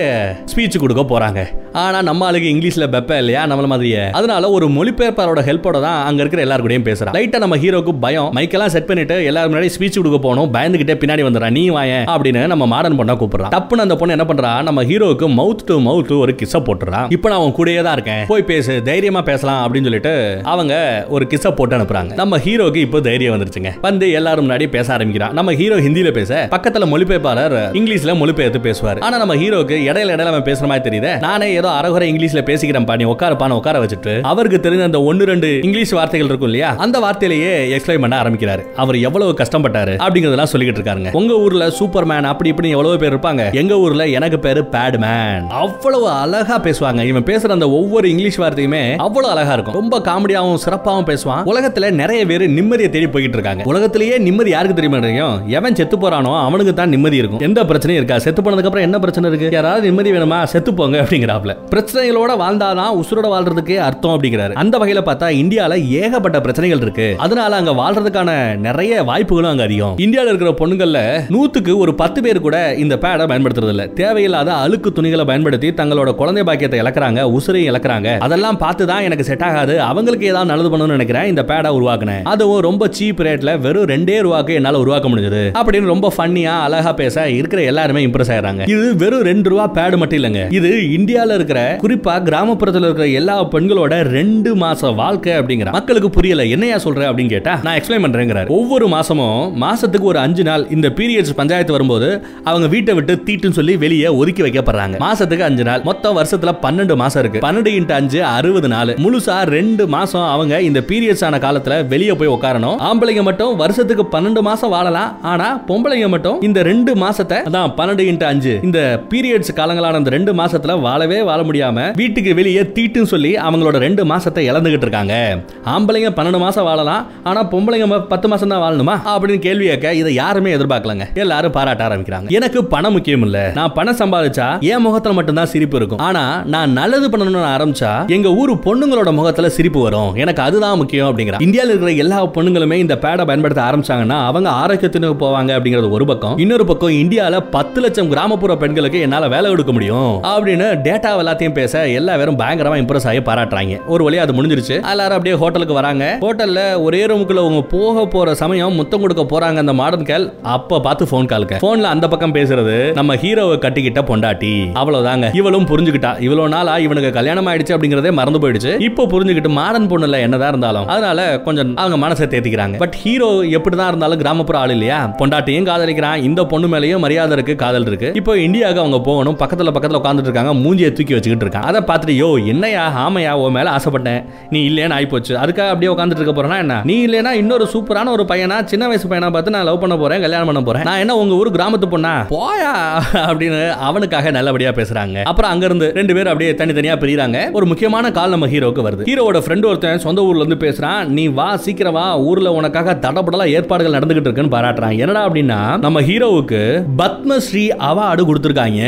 ஸ்பீச் கொடுக்க போறாங்க. ஆனா நம்ம ஆளுக்கு இங்கிலீஷ்ல பெப்ப இல்லையா? நம்மள மாதிரியே. அதனால ஒரு மொழிபெயர்ப்பாரோட ஹெல்ப்போட தான் அங்க இருக்கிற எல்லாரு கூடயும் பேசுறான். லைட்டா நம்ம ஹீரோக்கு பயம். மைக்கெல்லாம் செட் பண்ணிட்டு எல்லாரும் முன்னாடி ஸ்பீச் கொடுக்க போகணும் பயந்துகிட்டே பின்னாடி வந்துடா நீ வாய அப்படின்னு நம்ம மாடர்ன் பொண்ணா கூப்பிடுறான். டப்புன்னு அந்த பொண்ணு என்ன பண்றா? நம்ம ஹீரோக்கு மவுத் டு மவுத் ஒரு கிஸ்ஸ போட்டுறான். இப்போ நான் அவன் கூடயே தான் இருக்கேன். போய் பேசு. தைரியமா பேசலாம். அப்படின்னு சொல்லிட்டு அவங்க ஒரு கிஸ்ஸ போட்டு அனுப்புறாங்க. நம்ம ஹீரோக்கு இப்போ தைரியம் வந்துருச்சுங்க. வந்து எல்லாரும் முன்னாடி பேச ஆரம்பிக்கிறான். நம்ம ஹீரோ ஹிந்தியில பேச பக்கத்துல மொழிபெயர்ப்பாளர் இங்கிலீஷ்ல மொழிபெயர்த்து பேசுவார். ஆனா நம்ம ஹீரோக்கு இடையில இடையில அவன் பேசுற மாதிரி தெரியுது? நானே ஏதோ அறகுறை இங்கிலீஷ்ல பேசிக்கிறேன் பாணி உட்காரப்பான உட்கார வச்சுட்டு. அவருக்கு தெரிஞ்ச அந்த ஒன்னு ரெண்டு இங்கிலீஷ் வார்த்தைகள் இருக்கும் இல்லையா? அந்த வார்த்தையிலேயே எக்ஸ்பிளைன் பண்ண ஆரம்பிக்கிறாரு. அவர் எவ்வளவு கஷ்டப்பட்டாரு அப்படிங்கறதெல்லாம் சொல்லிக்கிட்டு இருக்காங்க உங்க ஊர்ல சூப்பர் மேன் அப்படி இப்படி எவ்வளவு பேர் இருப்பாங்க? எங்க ஊர்ல எனக்கு பேரு பேட் மேன் அவ்வளவு அழகா பேசுவாங்க. இவன் பேசுற அந்த ஒவ்வொரு இங்கிலீஷ் வார்த்தையுமே அவ்வளவு அழகா இருக்கும். ரொம்ப காமெடியாவும் சிறப்பாவும் பேசுவான். உலகத்துல நிறைய பேர் நிம்மதியை தேடி போயிட்டு இருக்காங்க. உலகத்திலேயே நிம்மதி யாருக்கு தெரியுமா தெரியும்? எவன் செத்து போறானோ அவனுக்கு தான் நிம்மதி இருக்கும். எந்த பிரச்சனையும் இருக்கா செத்து போனதுக்கு அப்புறம் என்ன பிரச்சனை இருக்கு? யாராவது நிம்மதி வேணுமா? செத்து போங்க அப்படிங்கிறாப்ல பிரச்சனைகளோட வாழ்ந்தாதான் உசுரோட வாழ்றதுக்கு அர்த்தம் அப்படிங்கிறாரு. அந்த வகையில பார்த்தா இந்தியால ஏகப்பட்ட பிரச்சனைகள் இருக்கு. அதனால அங்க வாழ்றதுக்கான நிறைய வாய்ப்புகளும் அங்க அதிகம். இந்தியால இருக்கிற பொண்ணுங்கள்ல நூத்துக்கு ஒரு பத்து பேர் கூட இந்த பேடை பயன்படுத்துறது இல்ல தேவையில்லாத அழுக்கு துணிகளை பயன்படுத்தி தங்களோட குழந்தை பாக்கியத்தை இழக்கிறாங்க உசுரையும் இழக்கிறாங்க. அதெல்லாம் பார்த்து தான் எனக்கு செட் ஆகாது. அவங்களுக்கு ஏதாவது நல்லது பண்ணணும்னு நினைக்கிறேன். இந்த பேடை உருவாக்குனேன். அதுவும் ரொம்ப சீப் ரேட்ல வெறும் ரெண்டே ரூபாக்கு என்னால உருவாக்க முடிஞ்சது. அப்படின்னு ரொம்ப ஃபன்னியா அழகா பேச இருக்கிற எல்லாருமே இம்ப்ரெஸ் ஆயிடுறாங்க இது வெறும் ரெண்டு ரூபா பேடு மட்டும் இல்லைங்க. இது இந்தியாவில் இருக்கிற குறிப்பா கிராமப்புறத்தில் இருக்கிற எல்லா பெண்களோட ரெண்டு மாச வாழ்க்கை அப்படிங்கிற. மக்களுக்கு புரியல என்னையா சொல்ற அப்படின்னு கேட்டா நான் எக்ஸ்பிளைன் பண்றேங்கிறாரு. ஒவ்வொரு மாசமும் மாசத்துக்கு ஒரு அஞ்சு நாள் இந்த பீரியட்ஸ் பஞ்சாயத்து வரும்போது அவங்க வீட்டை விட்டு தீட்டுன்னு சொல்லி வெளியே ஒதுக்கி வைக்கப்படுறாங்க. மாசத்துக்கு அஞ்சு நாள் மொத்தம் வருஷத்துல பன்னெண்டு மாசம் இருக்கு. பன்னெண்டு இன்ட்டு அஞ்சு அறுபது நாள் முழுசா ரெண்டு மாசம் அவங்க இந்த பீரியட்ஸ் ஆன காலத்துல வெளியே போய் உட்காரணும் ஆம்பளைங்க மட்டும் வருஷத்துக்கு பன்னெண்டு மாசம் வாழலாம். ஆனா பொம்பளைங்க மட்டும் இந்த ரெண்டு மாசத்தை அதான் பன்னெண்டு பாயிண்ட் அஞ்சு. இந்த பீரியட்ஸ் காலங்களான அந்த ரெண்டு மாசத்துல வாழவே வாழ முடியாம வீட்டுக்கு வெளியே தீட்டுன்னு சொல்லி அவங்களோட ரெண்டு மாசத்தை இழந்துகிட்டு இருக்காங்க. ஆம்பளைங்க பன்னெண்டு மாசம் வாழலாம் ஆனா பொம்பளைங்க பத்து மாசம் தான் வாழணுமா? அப்படின்னு கேள்வி கேட்க இதை யாருமே எதிர்பார்க்கலங்க. எல்லாரும் பாராட்ட ஆரம்பிக்கிறாங்க. எனக்கு பணம் முக்கியம் இல்ல. நான் பணம் சம்பாதிச்சா என் முகத்துல மட்டும்தான் சிரிப்பு இருக்கும். ஆனா நான் நல்லது பண்ணணும்னு ஆரம்பிச்சா எங்க ஊர் பொண்ணுங்களோட முகத்துல சிரிப்பு வரும். எனக்கு அதுதான் முக்கியம் அப்படிங்கிற. இந்தியாவில் இருக்கிற எல்லா பொண்ணுங்களுமே இந்த பேடை பயன்படுத்த ஆரம்பிச்சாங்கன்னா அவங்க ஆரோக்கியத்தினுக்கு போவாங்க அப்படிங்கிறது ஒரு பக்கம். இன்னொரு பக்கம் இந்தியால பத்து லட்சம் கிராமப்புற பெண்களுக்கு என்னால வேலை கொடுக்க முடியும் அப்படின்னு டேட்டா எல்லாத்தையும் பேச எல்லா பேரும் பயங்கரமா இம்ப்ரெஸ் ஆகி பாராட்டுறாங்க. ஒரு வழியா அது முடிஞ்சிருச்சு. எல்லாரும் அப்படியே ஹோட்டலுக்கு வராங்க. ஹோட்டல்ல ஒரே ரூமுக்குள்ள அவங்க போக போற சமயம் முத்தம் கொடுக்க போறாங்க அந்த மாடர்ன் கேள் அப்ப பார்த்து போன் காலுக்கு போன்ல அந்த பக்கம் பேசுறது நம்ம ஹீரோவை கட்டிக்கிட்ட பொண்டாட்டி. அவ்வளவுதாங்க. இவளும் புரிஞ்சுக்கிட்டா. இவ்வளவு நாளா இவனுக்கு கல்யாணம் ஆயிடுச்சு அப்படிங்கறதே மறந்து போயிடுச்சு. இப்போ புரிஞ்சுக்கிட்டு மாடர்ன் பொண்ணுல என்னதான் இருந்தாலும். அதனால கொஞ்சம் அவங்க மனசை தேத்திக்கிறாங்க. பட் ஹீரோ எப்படிதான் இருந்தாலும் கிராமப்புற ஆள் இல்லையா? பொண்டாட்டியும் காதலிக்கிறான். இந்த பொண்ணு மேலயும் மரியாதை இருக்கு காதல் இருக்கு. இருக்கு. இப்போ இந்தியாவுக்கு அவங்க போகணும். பக்கத்துல பக்கத்துல உட்காந்துட்டு இருக்காங்க. மூஞ்சியை தூக்கி வச்சுக்கிட்டு இருக்காங்க. அதை பார்த்துட்டு யோ என்னையா ஆமையா உன் மேல ஆசைப்பட்டேன். நீ இல்லைன்னு ஆயிப்போச்சு. அதுக்காக அப்படியே உட்காந்துட்டு இருக்க போறேன்னா என்ன? நீ இல்லைன்னா இன்னொரு சூப்பரான ஒரு பையனா சின்ன வயசு பையனா பார்த்து நான் லவ் பண்ண போறேன் கல்யாணம் பண்ண போறேன். நான் என்ன உங்க ஊர் கிராமத்து பொண்ணா? போயா? அப்படின்னு அவனுக்காக நல்லபடியா பேசுறாங்க. அப்புறம் அங்க இருந்து ரெண்டு பேரும் அப்படியே தனித்தனியா பிரியுறாங்க. ஒரு முக்கியமான கால் நம்ம ஹீரோக்கு வருது. ஹீரோட ஃப்ரெண்ட் ஒருத்தன் சொந்த ஊர்ல இருந்து பேசுறான். நீ வா சீக்கிரம் வா. ஊர்ல உனக்காக தடபடலா ஏற்பாடுகள் நடந்துகிட்டு இருக்குன்னு பாராட்டுறான். என்னடா அப்படின்னா நம்ம ஹீரோவுக்கு பத்மஸ்ரீ அவார்டு கொடுத்துருக்காங்க.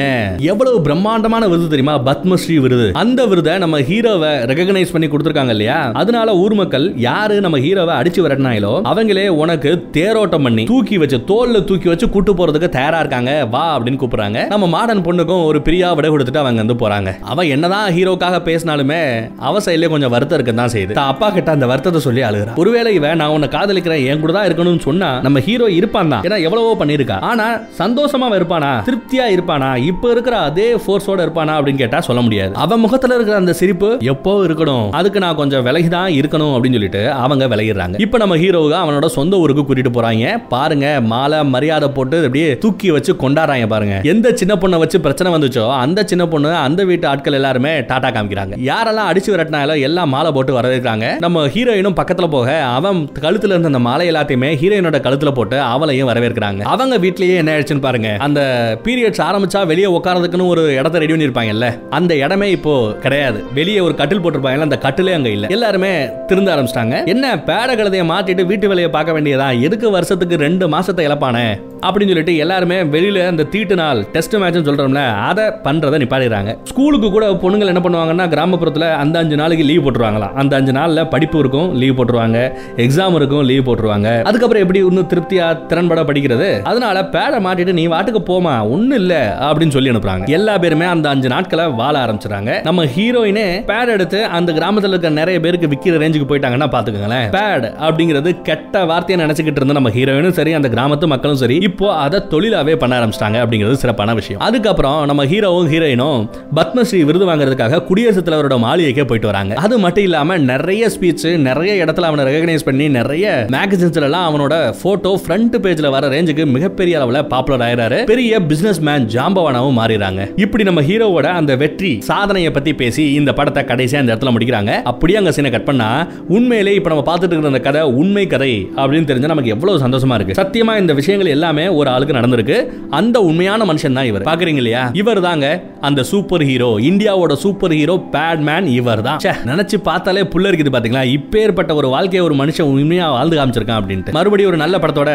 எவ்வளவு பிரம்மாண்டமான விருது தெரியுமா? பத்மஸ்ரீ விருது. அந்த விருதை நம்ம ஹீரோவை ரெகனைஸ் பண்ணி கொடுத்துருக்காங்க இல்லையா? அதனால ஊர் மக்கள் யாரு நம்ம ஹீரோவை அடிச்சு விரட்டினாங்களோ அவங்களே உனக்கு தேரோட்டம் பண்ணி தூக்கி வச்சு தோல்ல தூக்கி வச்சு கூட்டு போறதுக்கு தயாரா இருக்காங்க. வா அப்படின்னு கூப்பிடுறாங்க. நம்ம மாடர்ன் பொண்ணுக்கும் ஒரு பிரியா விட கொடுத்துட்டு அவங்க வந்து போறாங்க. அவ என்னதான் ஹீரோக்காக பேசினாலுமே அவ சைட்லயே கொஞ்சம் வருத்தம் இருக்க தான் செய்யுது. அப்பா கிட்ட அந்த வருத்தத்தை சொல்லி அழுகுறா. ஒருவேளை இவன் நான் உன்னை காதலிக்கிறேன் என் கூட தான் இருக்கணும்னு சொன்னா நம்ம ஹீரோ இருப்பான் தான். ஏன்னா எவ்வளவோ பண்ணிருக்கா ஆனா சந்தோஷமா இருப்பானா? திருப்தியா இருப்பானா? இப்ப இருக்கிற அதே ஃபோர்ஸோட இருப்பானா அப்படின்னு கேட்டா சொல்ல முடியாது. அவன் முகத்துல இருக்கிற அந்த சிரிப்பு எப்போ இருக்கணும்? அதுக்கு நான் கொஞ்சம் விலகி தான் இருக்கணும் அப்படின்னு சொல்லிட்டு அவங்க விலகிடுறாங்க. இப்ப நம்ம ஹீரோவுக்கு அவனோட சொந்த ஊருக்கு கூட்டிட்டு போறாங்க. பாருங்க மாலை மரியாதை போட்டு அப்படியே தூக்கி வச்சு கொண்டாடுறாங்க பாருங்க. எந்த சின்ன பொண்ணை வச்சு பிரச்சனை வந்துச்சோ அந்த சின்ன பொண்ணு அந்த வீட்டு ஆட்கள் எல்லாருமே டாடா காமிக்கிறாங்க. யாரெல்லாம் அடிச்சு விரட்டினாலும் எல்லாம் மாலை போட்டு வரவேற்கிறாங்க. நம்ம ஹீரோயினும் பக்கத்துல போக அவன் கழுத்துல இருந்த அந்த மாலை எல்லாத்தையுமே ஹீரோயினோட கழுத்துல போட்டு அவளையும் வரவேற்கிறாங்க. அவங்க வீட்லயே என்ன ஆயிடுச்சுன்னு பாருங்க. அந்த பீரியட்ஸ் ஆரம்பிச்சா வெளியே உட்காரதுக்குன்னு ஒரு இடத்த ரெடி பண்ணியிருப்பாங்கல்ல? அந்த இடமே இப்போ கிடையாது. வெளியே ஒரு கட்டில் போட்டிருப்பாங்கல்ல அந்த கட்டிலே அங்கே இல்லை. எல்லாருமே திருந்த ஆரம்பிச்சிட்டாங்க. என்ன பேட கழுதையை மாற்றிட்டு வீட்டு வேலையை பார்க்க வேண்டியதா? எதுக்கு வருஷத்துக்கு ரெண்டு மாசத்தை இழப்பானே? அப்படின்னு சொல்லிட்டு எல்லாருமே வெளியில அந்த தீட்டு நாள் டெஸ்ட் மேட்ச்னு சொல்றோம்ல அதை பண்றதை நிப்பாடிறாங்க ஸ்கூலுக்கு கூட பொண்ணுங்கள் என்ன பண்ணுவாங்கன்னா கிராமப்புறத்துல அந்த அஞ்சு நாளைக்கு லீவ் போட்டுருவாங்களாம். அந்த அஞ்சு நாள்ல படிப்பு இருக்கும் லீவ் போட்டுருவாங்க. எக்ஸாம் இருக்கும் லீவ் போட்டுருவாங்க. அதுக்கப்புறம் எப்படி இன்னும் திருப்தியா திறன்பட படிக்கிறது? அதனால பேடை மாட்டிட்டு நீ வாட்டுக்கு போமா ஒண்ணு இல்ல அப்படின்னு சொல்லி அனுப்புறாங்க. எல்லா பேருமே அந்த அஞ்சு நாட்களை வாழ ஆரம்பிச்சிடறாங்க. நம்ம ஹீரோயினே பேட் எடுத்து அந்த கிராமத்துல இருக்க நிறைய பேருக்கு விக்கிற ரேஞ்சுக்கு போயிட்டாங்கன்னா பாத்துக்கோங்களேன் பேட் அப்படிங்கிறது கெட்ட வார்த்தையை நினைச்சுக்கிட்டு இருந்த நம்ம ஹீரோயினும் சரி அந்த கிராமத்து மக்களும் சரி இப்போ அதை தொழிலாவே பண்ண ஆரம்பிச்சிட்டாங்க அப்படிங்கிறது சிறப்பான விஷயம். அதுக்கப்புறம் நம்ம ஹீரோவும் ஹீரோயினும் பத்மஸ்ரீ விருது வாங்குறதுக்காக குடியரசுத் தலைவரோட மாளிகைக்கே போயிட்டு வராங்க. அது மட்டும் இல்லாம நிறைய ஸ்பீச் நிறைய இடத்துல அவனை ரெகனைஸ் பண்ணி நிறைய மேகசின்ஸ்ல எல்லாம் அவனோட போட்டோ ஃப்ரண்ட் பேஜ்ல வர ரேஞ்சுக்கு மிகப்பெரிய அளவுல பாப்புலர் ஆயிராரு பெரிய பிசினஸ் மேன் ஜாம்பவானாவும் மாறிடுறாங்க. இப்படி நம்ம ஹீரோவோட அந்த வெற்றி சாதனையை பத்தி பேசி இந்த படத்தை கடைசியா அந்த இடத்துல முடிக்கிறாங்க. அப்படியே அங்க சீனை கட் பண்ணா உண்மையிலே இப்ப நம்ம பார்த்துட்டு இருக்கிற அந்த கதை உண்மை கதை அப்படின்னு தெரிஞ்சா நமக்கு எவ்வளவு சந்தோஷமா இருக்கு. சத்தியமா இந்த விஷயங்கள் எல்லாமே ஒரு ஆளுக்கு நடந்திருக்கு. அந்த உண்மையான மனுஷன் தான் இவர். பாக்குறீங்க இல்லையா? இவர் தாங்க அந்த சூப்பர் ஹீரோ இந்தியாவோட சூப்பர் ஹீரோ பேட் மேன் இவர் தான். நினைச்சு பார்த்தாலே புள்ள இருக்குது பாத்தீங்களா? இப்பேற்பட்ட ஒரு வாழ்க்கையை ஒரு மனுஷன் உண்மையா வாழ்ந்து காமிச்சிருக்கான் அப்படின்ட்டு. மறுபடியும் ஒரு நல்ல படத்தோட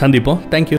சந்திப்போம். தேங்க்யூ